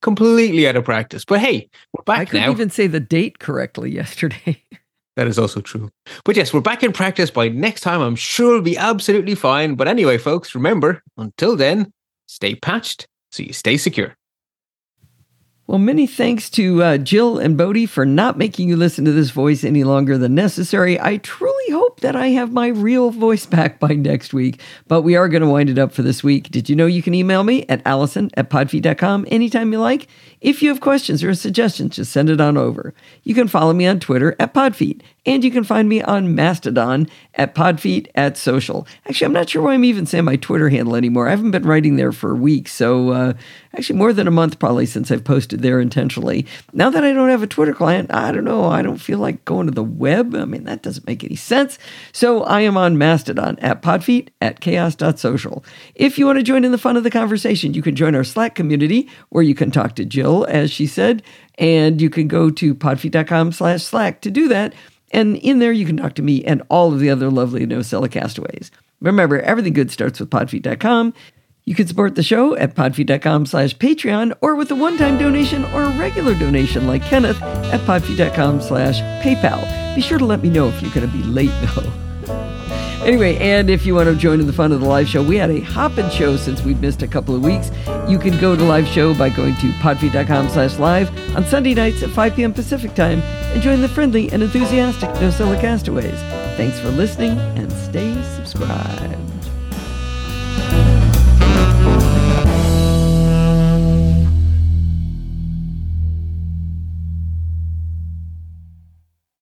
Completely out of practice. But hey, we're back I couldn't now. even say the date correctly yesterday. [LAUGHS] that is also true. But yes, we're back in practice. By next time, I'm sure we'll be absolutely fine. But anyway, folks, remember, until then, stay patched so you stay secure. Well, many thanks to uh, Jill and Bodie for not making you listen to this voice any longer than necessary. I truly hope that I have my real voice [LAUGHS] back by next week, but we are going to wind it up for this week. Did you know you can email me at allison at podfeet.com anytime you like? If you have questions or suggestions, just send it on over. You can follow me on Twitter at Podfeet, and you can find me on Mastodon at Podfeet at Social. Actually, I'm not sure why I'm even saying my Twitter handle anymore. I haven't been writing there for weeks, so uh, actually more than a month probably since I've posted there intentionally. Now that I don't have a Twitter client, I don't know. I don't feel like going to the web. I mean, that doesn't make any sense. So I am on Mastodon at Podfeet at chaos.social. If you want to join in the fun of the conversation, you can join our Slack community where you can talk to Jill as she said. And you can go to podfeet.com slash slack to do that. And in there, you can talk to me and all of the other lovely Nosilla castaways. Remember, everything good starts with podfeet.com. You can support the show at podfeet.com slash Patreon or with a one-time donation or a regular donation like Kenneth at podfeet.com slash PayPal. Be sure to let me know if you're going to be late though. Anyway, and if you want to join in the fun of the live show, we had a hoppin' show since we've missed a couple of weeks. You can go to live show by going to podfeet.com slash live on Sunday nights at 5 p.m. Pacific time and join the friendly and enthusiastic Nosilla castaways. Thanks for listening and stay subscribed.